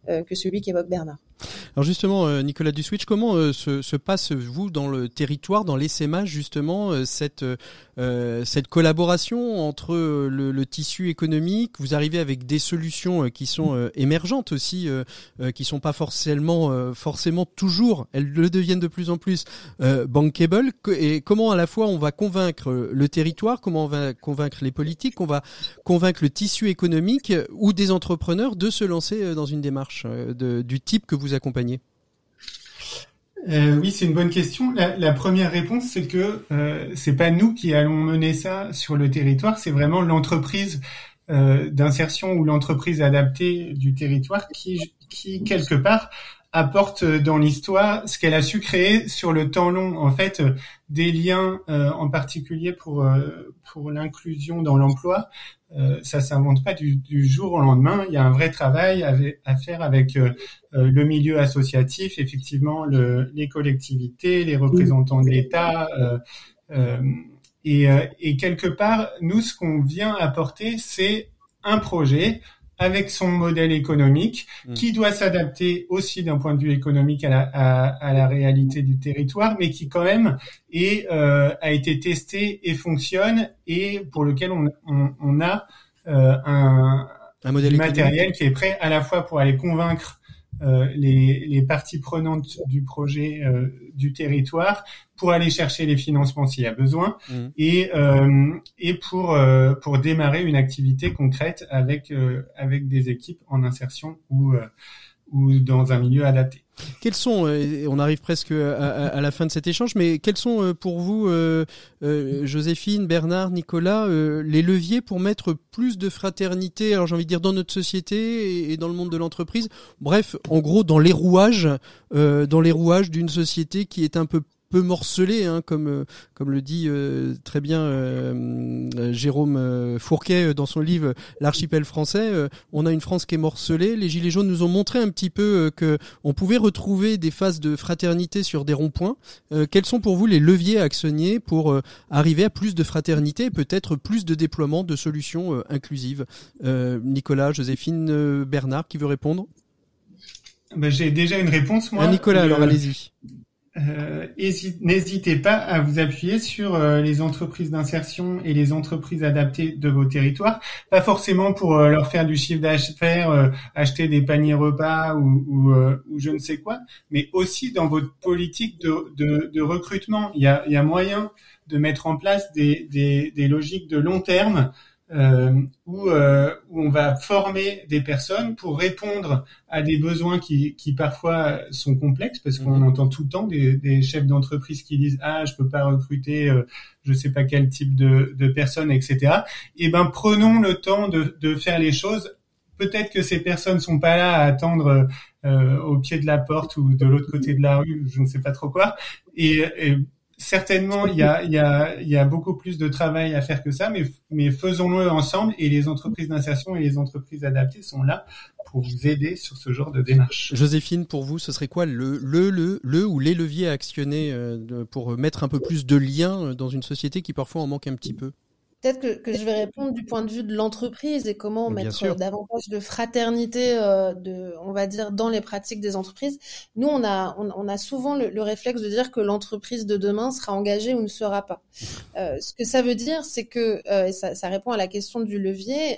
Speaker 8: que celui qu'évoque Bernard.
Speaker 1: Alors justement, euh, Nicolas Duswitch, comment euh, se, se, passe vous dans le territoire, dans l'essaimage justement euh, cette cette collaboration entre le, tissu économique? Vous arrivez avec des solutions qui sont émergentes aussi, qui sont pas forcément forcément toujours, elles le deviennent de plus en plus bankable. Et comment à la fois on va convaincre le territoire, comment on va convaincre les politiques, on va convaincre le tissu économique ou des entrepreneurs de se lancer dans une démarche du type que vous vous accompagner
Speaker 6: euh, oui, c'est une bonne question. La, première réponse, c'est que euh, c'est pas nous qui allons mener ça sur le territoire, c'est vraiment l'entreprise euh, d'insertion ou l'entreprise adaptée du territoire qui quelque part apporte dans l'histoire ce qu'elle a su créer sur le temps long. En fait, des liens, euh, en particulier pour euh, pour l'inclusion dans l'emploi, euh, ça s'invente pas du, du, jour au lendemain. Il y a un vrai travail à, faire avec euh, le milieu associatif, effectivement, le, les collectivités, les représentants de l'État. Et, et quelque part, nous, ce qu'on vient apporter, c'est un projet avec son modèle économique, mm. qui doit s'adapter aussi d'un point de vue économique à la, à, la, réalité du territoire, mais qui quand même est, euh, a été testé et fonctionne et pour lequel on, on, on a euh, un, un modèle matériel qui est prêt à la fois pour aller convaincre euh, les, les, parties prenantes du projet euh, du territoire pour aller chercher les financements s'il y a besoin mmh. et euh, et pour euh, pour démarrer une activité concrète avec avec des équipes en insertion ou ou dans un milieu adapté.
Speaker 1: Quels sont, euh, on arrive presque à, la fin de cet échange, mais quels sont euh, pour vous, euh, Joséphine, Bernard, Nicolas, les leviers pour mettre plus de fraternité, alors j'ai envie de dire dans notre société et, dans le monde de l'entreprise, bref, en gros dans les rouages, dans les rouages d'une société qui est un peu peu morcelé, hein, comme euh, comme le dit euh, très bien euh, Jérôme Fourquet dans son livre L'archipel français. on a une France qui est morcelée. Les gilets jaunes nous ont montré un petit peu que on pouvait retrouver des phases de fraternité sur des ronds-points. quels sont pour vous les leviers à actionner pour arriver à plus de fraternité et peut-être plus de déploiement de solutions inclusives? Nicolas, Joséphine, Bernard, qui veut répondre?
Speaker 6: Ben, J'ai déjà une réponse, moi.
Speaker 1: Ah, Nicolas, alors allez-y.
Speaker 6: Euh, n'hésitez pas à vous appuyer sur euh, les entreprises d'insertion et les entreprises adaptées de vos territoires, pas forcément pour euh, leur faire du chiffre d'affaires, acheter des paniers repas ou, ou, ou, je ne sais quoi, mais aussi dans votre politique de, de, de recrutement. Il y, a, y a, moyen de mettre en place des, des, des logiques de long terme euh, où, euh, où, on va former des personnes pour répondre à des besoins qui, qui parfois sont complexes, parce qu'on mhm. entend tout le temps des, des chefs d'entreprise qui disent ah je peux pas recruter euh, je sais pas quel type de, de personnes, etc. Et eh ben prenons le temps de, de faire les choses. Peut-être que ces personnes sont pas là à attendre euh, au pied de la porte ou de l'autre côté de la rue, je ne sais pas trop quoi. Et, et certainement, il y a, beaucoup plus de travail à faire que ça, mais, faisons-le ensemble et les entreprises d'insertion et les entreprises adaptées sont là pour vous aider sur ce genre de démarche.
Speaker 1: Joséphine, pour vous, ce serait quoi le, le, le, le ou les leviers à actionner euh, pour mettre un peu plus de liens dans une société qui parfois en manque un petit peu?
Speaker 8: Peut-être que, que, je vais répondre du point de vue de l'entreprise et comment mettre davantage de fraternité, euh, de, on va dire, dans les pratiques des entreprises. Nous, on a, on, on a souvent le, le, réflexe de dire que l'entreprise de demain sera engagée ou ne sera pas. Euh, ce que ça veut dire, c'est que, euh, et ça, ça, répond à la question du levier,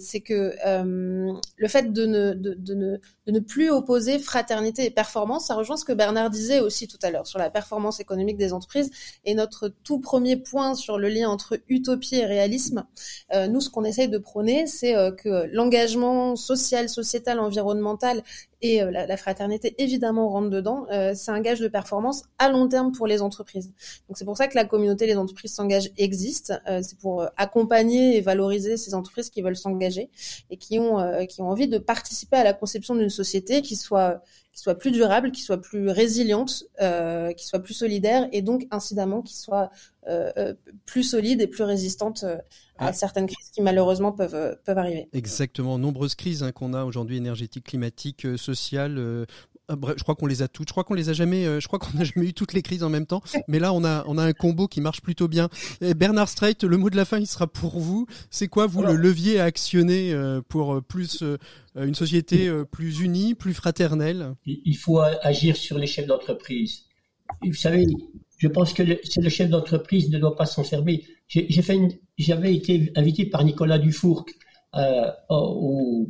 Speaker 8: c'est que le fait de ne, de, de, ne, de ne plus opposer fraternité et performance, ça rejoint ce que Bernard disait aussi tout à l'heure sur la performance économique des entreprises et notre tout premier point sur le lien entre utopie et réalisme. Euh, nous, ce qu'on essaye de prôner, c'est euh, que l'engagement social, sociétal, environnemental et euh, la, fraternité évidemment rentre dedans. C'est un gage de performance à long terme pour les entreprises. Donc c'est pour ça que la communauté les entreprises s'engagent existe. C'est pour accompagner et valoriser ces entreprises qui veulent s'engager et qui ont qui ont envie de participer à la conception d'une société qui soit qui soit plus durable, qui soit plus résiliente, euh, qui soit plus solidaire et donc incidemment qui soit euh, euh plus solide et plus résistante euh, à ah. certaines crises qui malheureusement peuvent peuvent arriver.
Speaker 1: Exactement, nombreuses crises hein, qu'on a aujourd'hui énergétiques, climatiques, sociales. Ah, je crois qu'on les a toutes. Je crois qu'on les a jamais. Euh, je crois qu'on n'a (laughs) jamais eu toutes les crises en même temps. Mais là, on a on a un combo qui marche plutôt bien. Et Bernard Streit, le mot de la fin, il sera pour vous. C'est quoi vous le levier à actionner euh, pour euh, plus une société plus unie, plus fraternelle?
Speaker 7: Il faut agir sur les chefs d'entreprise. Vous savez, je pense que c'est le chef d'entreprise ne doit pas s'enfermer. J'ai fait, j'avais été invité par Nicolas Dufourc au,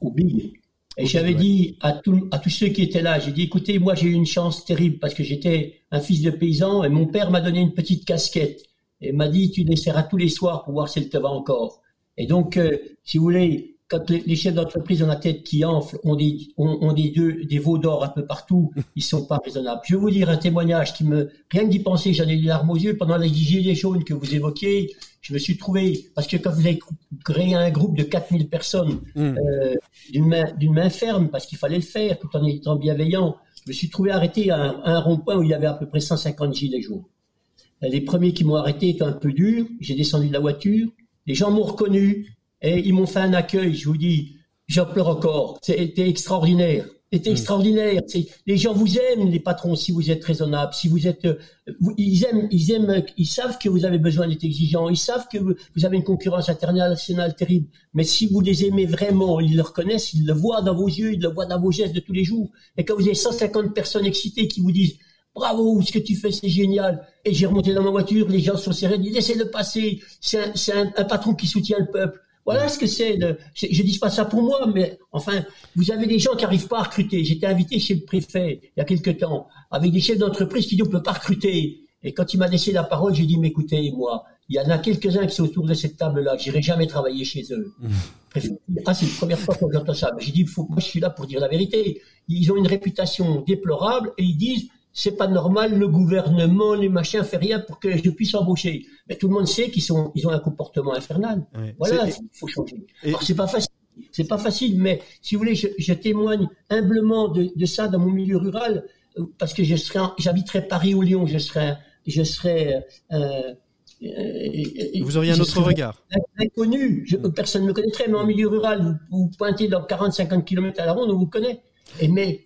Speaker 7: au Big et j'avais dit à, à tous ceux qui étaient là, j'ai dit, écoutez, moi j'ai eu une chance terrible parce que j'étais un fils de paysan et mon père m'a donné une petite casquette et m'a dit, tu l'essaieras tous les soirs pour voir si elle te va encore. Et donc, euh, si vous voulez, quand les chefs d'entreprise ont la tête qui enfle, ont des, ont, des, deux, des veaux d'or un peu partout, (laughs) ils sont pas raisonnables. Je vais vous dire un témoignage qui me, rien que d'y penser, j'en ai les larmes aux yeux pendant les gilets jaunes que vous évoquiez. Je me suis trouvé, parce que quand vous avez créé un groupe de 4000 personnes, mm. euh, d'une main, ferme, parce qu'il fallait le faire, tout en étant bienveillant, je me suis trouvé arrêté à un, un rond-point où il y avait à peu près 150 gilets jaunes. Les premiers qui m'ont arrêté étaient un peu durs. J'ai descendu de la voiture. Les gens m'ont reconnu. Et ils m'ont fait un accueil, je vous dis, j'en pleure encore. C'était extraordinaire. C'était hmm. extraordinaire. Les gens vous aiment, les patrons, si vous êtes raisonnable, si vous êtes, euh, ils aiment, ils aiment, ils savent que vous avez besoin d'être exigeant, ils savent que vous, avez une concurrence internationale terrible. Mais si vous les aimez vraiment, ils le reconnaissent, ils le voient dans vos yeux, ils le voient dans vos gestes de tous les jours. Et quand vous avez 150 personnes excitées qui vous disent, bravo, ce que tu fais, c'est génial. Et j'ai remonté dans ma voiture, les gens sont serrés, ils laissez-le passer. C'est un, un patron qui soutient le peuple. Voilà ce que c'est. Je, je dis pas ça pour moi, mais enfin, vous avez des gens qui arrivent pas à recruter. J'étais invité chez le préfet il y a quelque temps avec des chefs d'entreprise qui disent on peut pas recruter. Et quand il m'a laissé la parole, j'ai dit mais écoutez, moi, il y en a quelques-uns qui sont autour de cette table-là, j'irai jamais travailler chez eux. (laughs) Mmh. ah, c'est la première fois que j'entends ça. J'ai dit, faut, moi, je suis là pour dire la vérité. Ils ont une réputation déplorable et ils disent, c'est pas normal, le gouvernement, les machins, fait rien pour que je puisse embaucher. Mais tout le monde sait qu'ils sont, ils ont un comportement infernal. Voilà, il faut changer. Alors c'est pas facile. C'est pas facile, mais si vous voulez, je, je témoigne humblement de, de, ça dans mon milieu rural, parce que je serais, j'habiterais Paris ou Lyon, je serais, je serais, euh,
Speaker 1: euh, vous auriez un autre regard.
Speaker 7: Inconnu, je, personne ne me connaîtrait, mais en milieu rural, vous, vous pointez dans 40-50 km à la ronde, on vous connaît. Et mais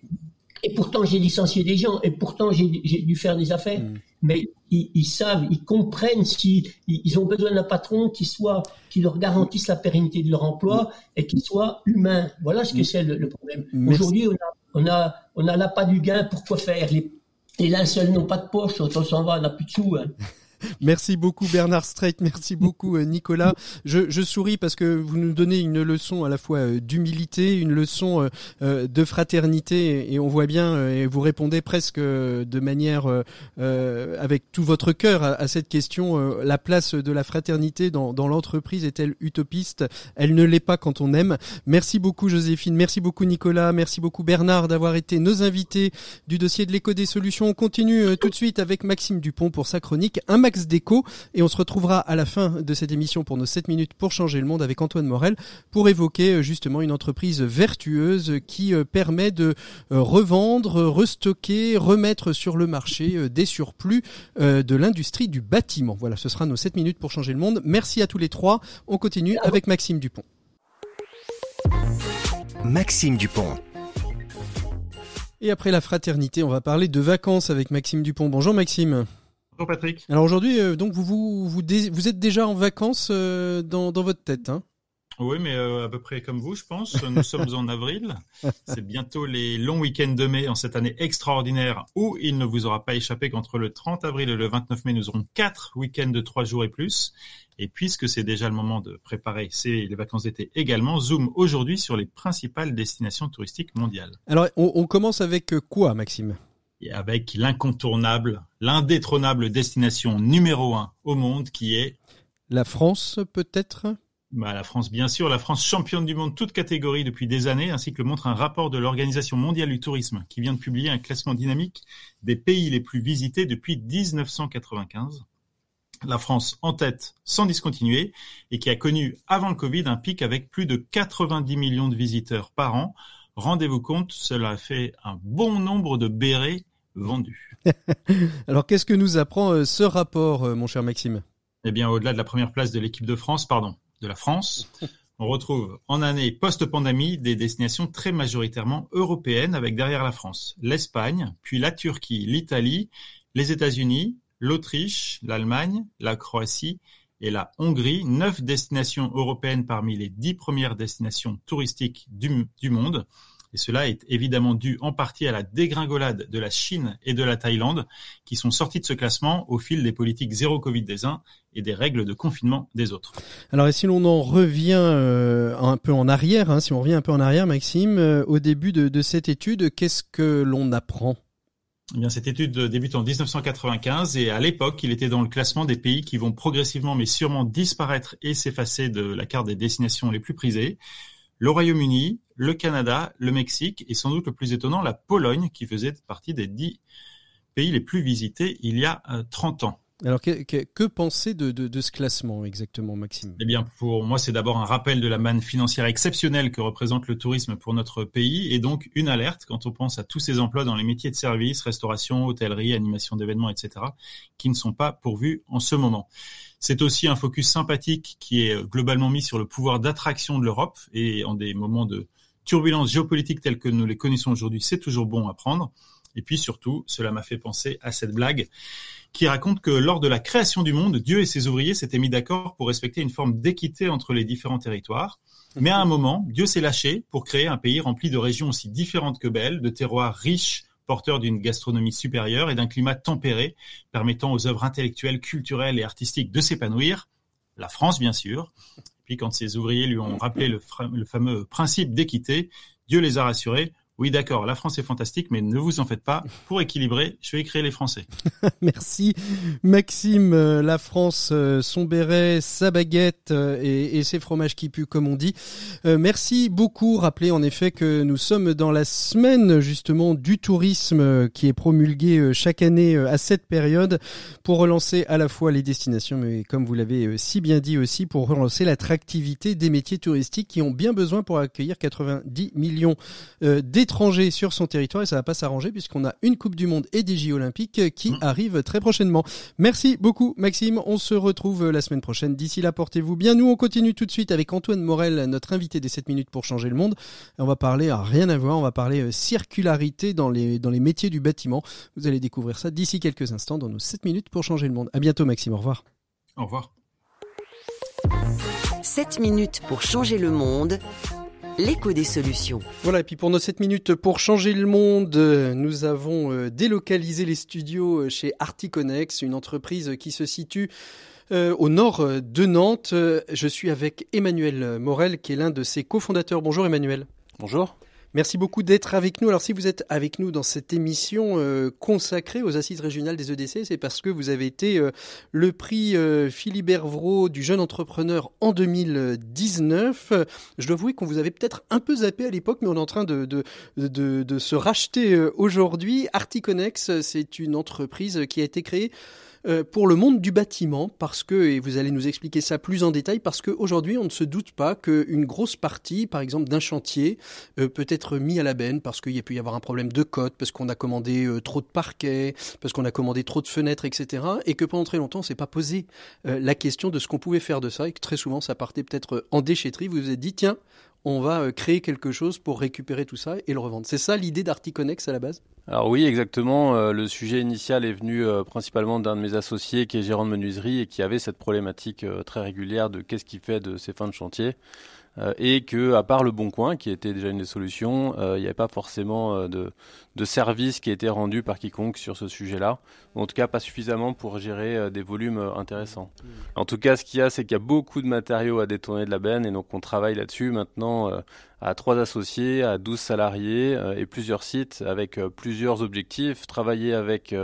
Speaker 7: et pourtant, j'ai licencié des gens, et pourtant, j'ai dû faire des affaires. Mm. Mais ils, ils, savent, ils comprennent si ils ont besoin d'un patron qui soit, qui leur garantisse la pérennité de leur emploi mm. et qui soit humain. Voilà ce que mm. c'est le, le, problème. Aujourd'hui, on a, on a, on a l'appât du gain. Pourquoi faire les, les linceuls n'ont pas de poche. On s'en va, on n'a plus de sous. Hein. (laughs) (laughs)
Speaker 1: Merci beaucoup Bernard Streit, merci beaucoup euh, Nicolas. Je, je, souris parce que vous nous donnez une leçon à la fois euh, d'humilité, une leçon euh, de fraternité et on voit bien et vous répondez presque de manière avec tout votre cœur à, cette question. La place de la fraternité dans, dans l'entreprise est-elle utopiste? Elle ne l'est pas quand on aime. Merci beaucoup Joséphine, merci beaucoup Nicolas, merci beaucoup Bernard d'avoir été nos invités du dossier de l'éco des solutions. On continue tout de suite avec Maxime Dupont pour sa chronique max et on se retrouvera à la fin de cette émission pour nos 7 minutes pour changer le monde avec Antoine Morel pour évoquer euh, justement une entreprise vertueuse qui euh, permet de euh, revendre, restocker, remettre sur le marché des surplus de l'industrie du bâtiment. Voilà, ce sera nos 7 minutes pour changer le monde. Merci à tous les trois. On continue avec Maxime Dupont.
Speaker 9: Maxime Dupont.
Speaker 1: Et après la fraternité, on va parler de vacances avec Maxime Dupont. Bonjour Maxime.
Speaker 10: Bonjour Patrick.
Speaker 1: Alors aujourd'hui, euh, donc vous vous, vous, vous, êtes déjà en vacances euh, dans, dans, votre tête, hein?
Speaker 10: Oui, mais euh, à peu près comme vous, je pense. Nous sommes en avril. (laughs) C'est bientôt les longs week-ends de mai en cette année extraordinaire où il ne vous aura pas échappé qu'entre le 30 avril et le 29 mai, nous aurons quatre week-ends de trois jours et plus. Et puisque c'est déjà le moment de préparer les vacances d'été également, zoom aujourd'hui sur les principales destinations touristiques mondiales.
Speaker 1: Alors, on, commence avec quoi, Maxime?
Speaker 10: Et avec l'incontournable, l'indétrônable destination numéro un au monde qui est
Speaker 1: la France, peut-être?
Speaker 10: Bah, la France, bien sûr, la France championne du monde toute catégorie depuis des années, ainsi que le montre un rapport de l'Organisation mondiale du tourisme, qui vient de publier un classement dynamique des pays les plus visités depuis 1995 la France en tête sans discontinuer et qui a connu avant le Covid un pic avec plus de 90 millions de visiteurs par an. Rendez-vous compte, cela a fait un bon nombre de bérets (laughs)
Speaker 1: Alors qu'est-ce que nous apprend euh, ce rapport, euh, mon cher Maxime?
Speaker 10: Eh bien, au-delà de la première place de l'équipe de France, pardon, de la France, (laughs) on retrouve en année post-pandémie des destinations très majoritairement européennes avec derrière la France l'Espagne, puis la Turquie, l'Italie, les États-Unis, l'Autriche, l'Allemagne, la Croatie et la Hongrie, neuf destinations européennes parmi les dix premières destinations touristiques du, monde. Et cela est évidemment dû en partie à la dégringolade de la Chine et de la Thaïlande, qui sont sortis de ce classement au fil des politiques zéro Covid des uns et des règles de confinement des autres.
Speaker 1: Alors, et si l'on en revient euh, un peu en arrière, hein, si on revient un peu en arrière, Maxime, euh, au début de cette étude, qu'est-ce que l'on apprend?
Speaker 10: Eh bien, cette étude débute en 1995 et à l'époque, il était dans le classement des pays qui vont progressivement mais sûrement disparaître et s'effacer de la carte des destinations les plus prisées. Le Royaume-Uni, le Canada, le Mexique et sans doute le plus étonnant, la Pologne qui faisait partie des dix pays les plus visités il y a 30 euh, ans.
Speaker 1: Alors, que, que, penser de, de, de, ce classement exactement, Maxime?
Speaker 10: Eh bien, pour moi, c'est d'abord un rappel de la manne financière exceptionnelle que représente le tourisme pour notre pays, et donc une alerte quand on pense à tous ces emplois dans les métiers de service, restauration, hôtellerie, animation d'événements, etc., qui ne sont pas pourvus en ce moment. C'est aussi un focus sympathique qui est globalement mis sur le pouvoir d'attraction de l'Europe, et en des moments de turbulence géopolitique tels que nous les connaissons aujourd'hui, c'est toujours bon à prendre. Et puis surtout, cela m'a fait penser à cette blague qui raconte que lors de la création du monde, Dieu et ses ouvriers s'étaient mis d'accord pour respecter une forme d'équité entre les différents territoires. Mais à un moment, Dieu s'est lâché pour créer un pays rempli de régions aussi différentes que belles, de terroirs riches, porteurs d'une gastronomie supérieure et d'un climat tempéré, permettant aux œuvres intellectuelles, culturelles et artistiques de s'épanouir. La France, bien sûr. Puis quand ses ouvriers lui ont rappelé le fameux principe d'équité, Dieu les a rassurés. Oui, d'accord, la France est fantastique, mais ne vous en faites pas. Pour équilibrer, je vais créer les Français. (laughs)
Speaker 1: Merci, Maxime. Euh, la France, euh, son béret, sa baguette euh, et, ses fromages qui puent, comme on dit. merci beaucoup. Rappelez en effet que nous sommes dans la semaine justement du tourisme qui est promulguée chaque année à cette période pour relancer à la fois les destinations, mais comme vous l'avez si bien dit aussi, pour relancer l'attractivité des métiers touristiques qui ont bien besoin pour accueillir 90 millions d'étrangers étrangers sur son territoire et ça va pas s'arranger puisqu'on a une Coupe du Monde et des Jeux Olympiques qui mmh. arrivent très prochainement. Merci beaucoup Maxime, on se retrouve la semaine prochaine. D'ici là, portez-vous bien. Nous, on continue tout de suite avec Antoine Morel, notre invité des 7 minutes pour changer le monde. on va parler, à rien à voir, on va parler euh, circularité dans les, dans les métiers du bâtiment. Vous allez découvrir ça d'ici quelques instants dans nos 7 minutes pour changer le monde. À bientôt Maxime, au revoir.
Speaker 10: Au revoir.
Speaker 2: 7 minutes pour changer le monde l'écho des solutions.
Speaker 1: Voilà, et puis pour nos 7 minutes pour changer le monde, nous avons euh, délocalisé les studios euh, chez Articonex, une entreprise qui se situe euh, au nord de Nantes. Je suis avec Emmanuel Morel, qui est l'un de ses cofondateurs. Bonjour Emmanuel.
Speaker 9: Bonjour.
Speaker 1: Merci beaucoup d'être avec nous. Alors si vous êtes avec nous dans cette émission euh, consacrée aux assises régionales des EDC, c'est parce que vous avez été euh, le prix euh, Philibert du jeune entrepreneur en 2019. Je dois avouer qu'on vous avait peut-être un peu zappé à l'époque, mais on est en train de, de, se racheter aujourd'hui. Articonex, c'est une entreprise qui a été créée euh, pour le monde du bâtiment, parce que, et vous allez nous expliquer ça plus en détail, parce qu'aujourd'hui, on ne se doute pas qu'une grosse partie, par exemple, d'un chantier euh, peut être mis à la benne parce qu'il y a pu y avoir un problème de cote, parce qu'on a commandé euh, trop de parquets, parce qu'on a commandé trop de fenêtres, etc. Et que pendant très longtemps, on s'est pas posé la question de ce qu'on pouvait faire de ça, et que très souvent, ça partait peut-être en déchetterie. Vous vous êtes dit, tiens, on va créer quelque chose pour récupérer tout ça et le revendre. C'est ça l'idée d'Articonex à la base?
Speaker 9: Alors oui, exactement. Euh, le sujet initial est venu euh, principalement d'un de mes associés qui est gérant de menuiserie et qui avait cette problématique euh, très régulière de qu'est-ce qui fait de ses fins de chantier. Euh, et que à part le Bon Coin, qui était déjà une des solutions, euh, il n'y avait pas forcément euh, de, de service qui était rendu par quiconque sur ce sujet-là. En tout cas, pas suffisamment pour gérer des volumes intéressants. En tout cas, ce qu'il y a, c'est qu'il y a beaucoup de matériaux à détourner de la benne, et donc on travaille là-dessus maintenant à trois associés, à 12 salariés et plusieurs sites avec plusieurs objectifs. Travailler avec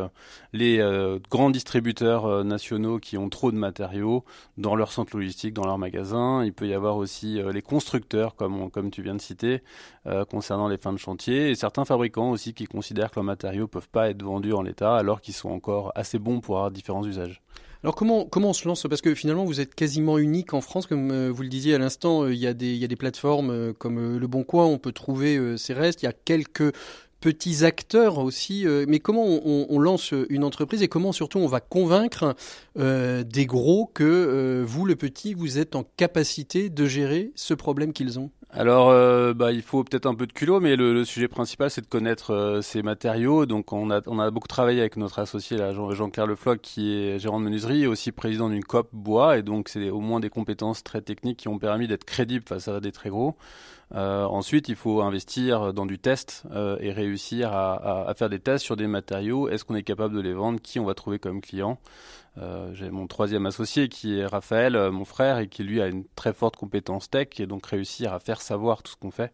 Speaker 9: les grands distributeurs nationaux qui ont trop de matériaux dans leur centre logistique, dans leurs magasins. Il peut y avoir aussi les constructeurs, comme, comme tu viens de citer, euh, concernant les fins de chantier, et certains fabricants aussi qui considèrent que leurs matériaux peuvent pas être vendus en l'état alors qu'ils sont encore assez bons pour avoir différents usages.
Speaker 1: Alors comment, comment on se lance? Parce que finalement, vous êtes quasiment unique en France, comme euh, vous le disiez à l'instant, euh, il, y a des, il y a des plateformes comme Le Bon Coin, on peut trouver ces restes, il y a quelques petits acteurs aussi. mais comment on, lance une entreprise et comment surtout on va convaincre des gros que vous, le petit, vous êtes en capacité de gérer ce problème qu'ils ont?
Speaker 9: Alors, euh, bah, il faut peut-être un peu de culot, mais le, sujet principal, c'est de connaître euh, ces matériaux. Donc, on a, on a beaucoup travaillé avec notre associé, Jean-Claire Lefloc, qui est gérant de menuiserie et aussi président d'une COP bois. Et donc, c'est au moins des compétences très techniques qui ont permis d'être crédibles face à des très gros. Euh, ensuite, il faut investir dans du test et réussir à, à, faire des tests sur des matériaux. Est-ce qu'on est capable de les vendre? Qui on va trouver comme client? Euh, j'ai mon troisième associé qui est Raphaël, euh, mon frère, et qui lui a une très forte compétence tech, et donc réussir à faire savoir tout ce qu'on fait.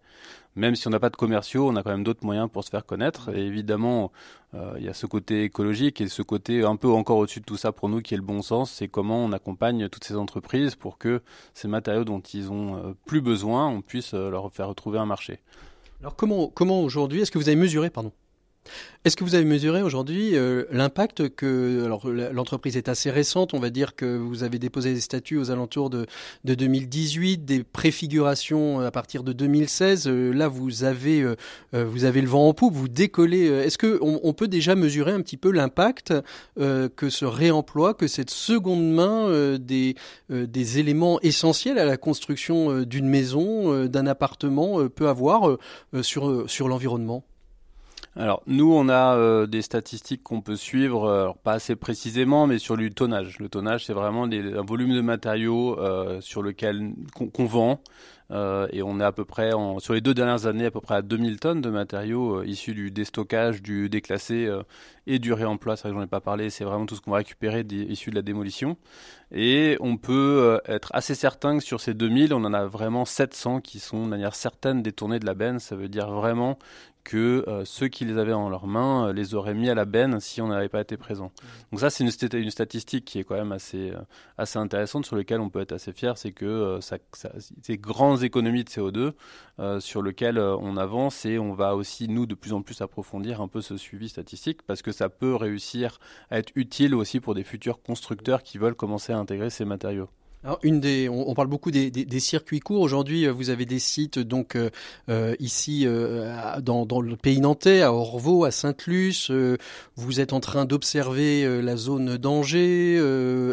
Speaker 9: Même si on n'a pas de commerciaux, on a quand même d'autres moyens pour se faire connaître. Et évidemment, euh, il y a ce côté écologique et ce côté un peu encore au-dessus de tout ça pour nous qui est le bon sens, c'est comment on accompagne toutes ces entreprises pour que ces matériaux dont ils ont plus besoin, on puisse leur faire retrouver un marché.
Speaker 1: Alors comment, comment aujourd'hui, est-ce que vous avez mesuré, pardon, est-ce que vous avez mesuré aujourd'hui euh, l'impact que alors l'entreprise est assez récente, on va dire que vous avez déposé des statuts aux alentours de, de 2018, des préfigurations à partir de 2016. Euh, là, vous avez euh, vous avez le vent en poupe, vous décollez. Est-ce que on, peut déjà mesurer un petit peu l'impact que ce réemploi, que cette seconde main des éléments essentiels à la construction d'une maison, d'un appartement peut avoir sur l'environnement?
Speaker 9: Alors nous, on a euh, des statistiques qu'on peut suivre, euh, pas assez précisément, mais sur le tonnage. Le tonnage, c'est vraiment un volume de matériaux euh, sur lequel qu'on vend. et on est à peu près, sur les deux dernières années, à peu près à 2000 tonnes de matériaux issus du déstockage, du déclassé et du réemploi. C'est vrai que j'en ai pas parlé, c'est vraiment tout ce qu'on va récupérer issu de la démolition. Et on peut être assez certain que sur ces 2000, on en a vraiment 700 qui sont de manière certaine détournés de la benne. Ça veut dire vraiment que euh, ceux qui les avaient en leurs mains euh, les auraient mis à la benne si on n'avait pas été présent. Donc ça, c'est une, une, statistique qui est quand même assez, euh, assez intéressante sur laquelle on peut être assez fier, c'est que ça, ça, ces grandes économies de CO2 sur lesquelles on avance et on va aussi, nous, de plus en plus approfondir un peu ce suivi statistique parce que ça peut réussir à être utile aussi pour des futurs constructeurs qui veulent commencer à intégrer ces matériaux.
Speaker 1: Alors, une des, on, parle beaucoup des, circuits courts. Aujourd'hui, euh, vous avez des sites donc euh, euh ici dans, dans, le pays nantais, à Orvaux, à Sainte-Luce. vous êtes en train d'observer la zone d'Angers,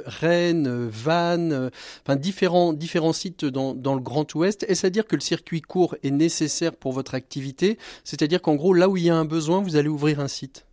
Speaker 1: Rennes, Vannes, enfin différents différents sites dans, dans le Grand Ouest. Est-ce à dire que le circuit court est nécessaire pour votre activité? C'est-à-dire qu'en gros, là où il y a un besoin, vous allez ouvrir un site?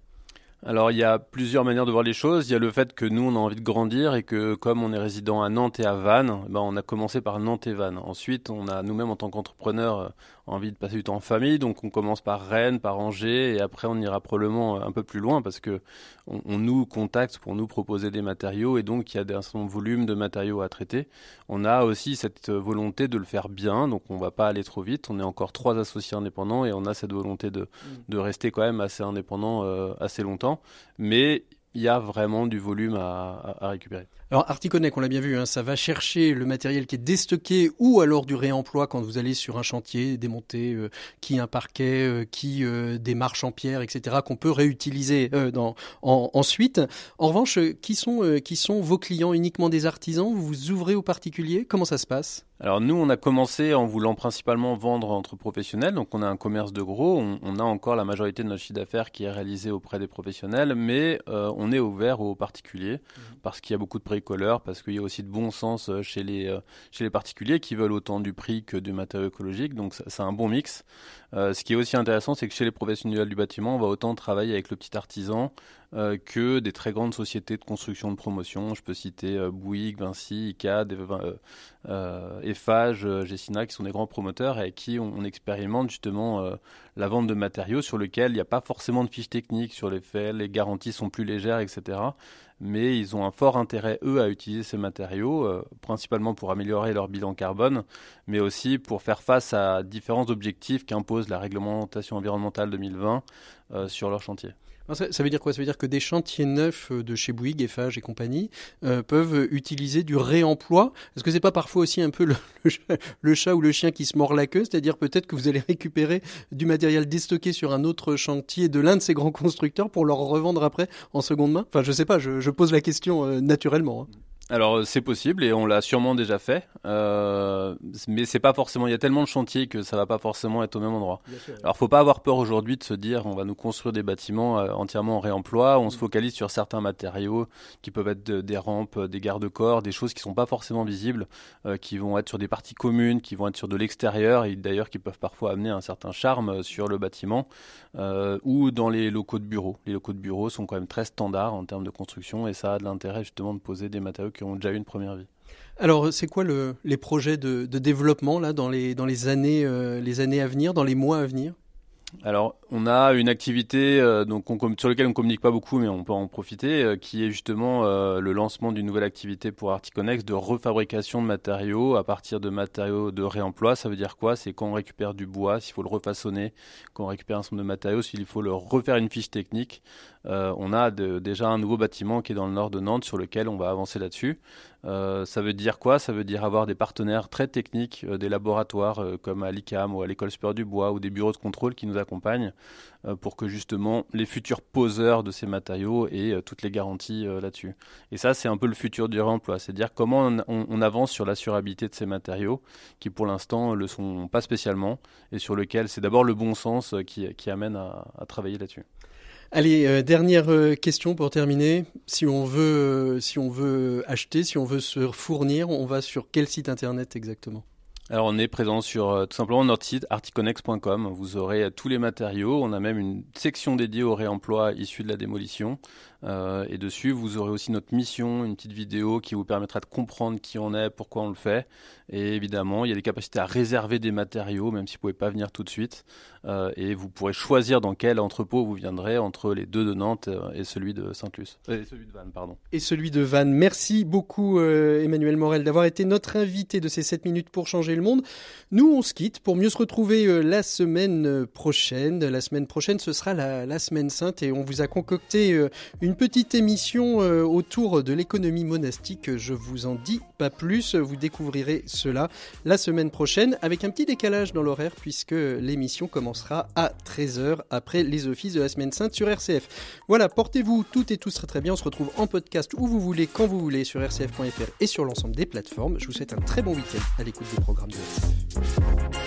Speaker 9: Alors il y a plusieurs manières de voir les choses. Il y a le fait que nous on a envie de grandir et que comme on est résident à Nantes et à Vannes, ben, on a commencé par Nantes et Vannes. Ensuite on a nous-mêmes en tant qu'entrepreneurs euh, envie de passer du temps en famille, donc on commence par Rennes, par Angers et après on ira probablement un peu plus loin parce que on, nous contacte pour nous proposer des matériaux et donc il y a un certain volume de matériaux à traiter. On a aussi cette volonté de le faire bien, donc on va pas aller trop vite. On est encore trois associés indépendants et on a cette volonté de, mmh. de rester quand même assez indépendant euh, assez longtemps mais il y a vraiment du volume à, récupérer.
Speaker 1: Alors Articonnec, on l'a bien vu, hein, ça va chercher le matériel qui est déstocké ou alors du réemploi quand vous allez sur un chantier, démonter euh, qui un parquet, euh, qui euh, des marches en pierre, etc. qu'on peut réutiliser dans, ensuite. En revanche, qui sont, qui sont vos clients? Uniquement des artisans? Vous ouvrez aux particuliers? Comment ça se passe?
Speaker 9: Alors nous, on a commencé en voulant principalement vendre entre professionnels, donc on a un commerce de gros, on, a encore la majorité de notre chiffre d'affaires qui est réalisé auprès des professionnels, mais on est ouvert aux particuliers mmh. parce qu'il y a beaucoup de parce qu'il y a aussi de bon sens euh, chez les, euh, chez les particuliers qui veulent autant du prix que du matériau écologique, donc c'est un bon mix. ce qui est aussi intéressant, c'est que chez les professionnels du bâtiment, on va autant travailler avec le petit artisan euh, que des très grandes sociétés de construction de promotion. Je peux citer euh, Bouygues, Vinci, ICAD, euh, Eiffage, Gessina, qui sont des grands promoteurs et avec qui on, expérimente justement la vente de matériaux sur lesquels il n'y a pas forcément de fiches techniques sur les faits, les garanties sont plus légères, etc. Mais ils ont un fort intérêt, eux, à utiliser ces matériaux, principalement pour améliorer leur bilan carbone, mais aussi pour faire face à différents objectifs qu'impose la réglementation environnementale 2020 sur leur chantier.
Speaker 1: Ça, veut dire quoi? Ça veut dire que des chantiers neufs euh, de chez Bouygues, Eiffage et compagnie euh, peuvent utiliser du réemploi? Est-ce que c'est pas parfois aussi un peu (laughs) le, chat, ou le chien qui se mord la queue? C'est-à-dire peut-être que vous allez récupérer du matériel déstocké sur un autre chantier de l'un de ces grands constructeurs pour le revendre après en seconde main? Enfin, je sais pas, je, pose la question euh, naturellement. Hein.
Speaker 9: Alors c'est possible et on l'a sûrement déjà fait, euh, mais c'est pas forcément. Il y a tellement de chantiers que ça va pas forcément être au même endroit. Alors faut pas avoir peur aujourd'hui de se dire on va nous construire des bâtiments euh, entièrement en réemploi. On se mm. focalise sur certains matériaux qui peuvent être des rampes, des garde-corps, des choses qui sont pas forcément visibles, euh, qui vont être sur des parties communes, qui vont être sur de l'extérieur et d'ailleurs qui peuvent parfois amener un certain charme sur le bâtiment ou dans les locaux de bureaux. Les locaux de bureaux sont quand même très standards en termes de construction et ça a de l'intérêt justement de poser des matériaux qui ont déjà eu une première vie.
Speaker 1: Alors, c'est quoi le, les projets de, développement là dans les, dans les années, euh, les années à venir, dans les mois à venir?
Speaker 9: Alors, on a une activité euh, donc sur laquelle on communique pas beaucoup, mais on peut en profiter, euh, qui est justement le lancement d'une nouvelle activité pour Articonex de refabrication de matériaux à partir de matériaux de réemploi. Ça veut dire quoi? C'est quand on récupère du bois, s'il faut le refaçonner, quand on récupère un certain nombre de matériaux, s'il faut le refaire une fiche technique. On a déjà un nouveau bâtiment qui est dans le nord de Nantes sur lequel on va avancer là-dessus. Euh, ça veut dire quoi? Ça veut dire avoir des partenaires très techniques, euh, des laboratoires euh, comme à l'ICAM ou à l'école supérieure du bois ou des bureaux de contrôle qui nous accompagnent pour que justement les futurs poseurs de ces matériaux aient toutes les garanties là-dessus. Et ça, c'est un peu le futur du réemploi, c'est-à-dire comment on, avance sur l'assurabilité de ces matériaux qui pour l'instant le sont pas spécialement et sur lequel c'est d'abord le bon sens qui, amène à travailler là-dessus.
Speaker 1: Allez, euh, dernière euh, question pour terminer. Si on veut, euh, si on veut acheter, si on veut se fournir, on va sur quel site internet exactement?
Speaker 9: Alors on est présent sur tout simplement notre site articonex.com. Vous aurez tous les matériaux. On a même une section dédiée au réemploi issu de la démolition. Euh, et dessus, vous aurez aussi notre mission, une petite vidéo qui vous permettra de comprendre qui on est, pourquoi on le fait. Et évidemment, il y a des capacités à réserver des matériaux, même si vous ne pouvez pas venir tout de suite. Euh, et vous pourrez choisir dans quel entrepôt vous viendrez entre les deux de Nantes euh, et celui de Saint-Luce. Et celui de Vannes, pardon.
Speaker 1: Et celui de Vannes. Merci beaucoup, Emmanuel Morel, d'avoir été notre invité de ces 7 minutes pour changer le monde. Nous, on se quitte pour mieux se retrouver la semaine prochaine. La semaine prochaine, ce sera la, la semaine sainte et on vous a concocté une petite émission euh, autour de l'économie monastique. Je vous en dis pas plus. Vous découvrirez cela la semaine prochaine avec un petit décalage dans l'horaire puisque l'émission commencera à 13h après les offices de la semaine sainte sur RCF. Voilà, portez-vous toutes et tous très très bien. On se retrouve en podcast où vous voulez, quand vous voulez sur rcf.fr et sur l'ensemble des plateformes. Je vous souhaite un très bon week-end à l'écoute des programmes de RCF.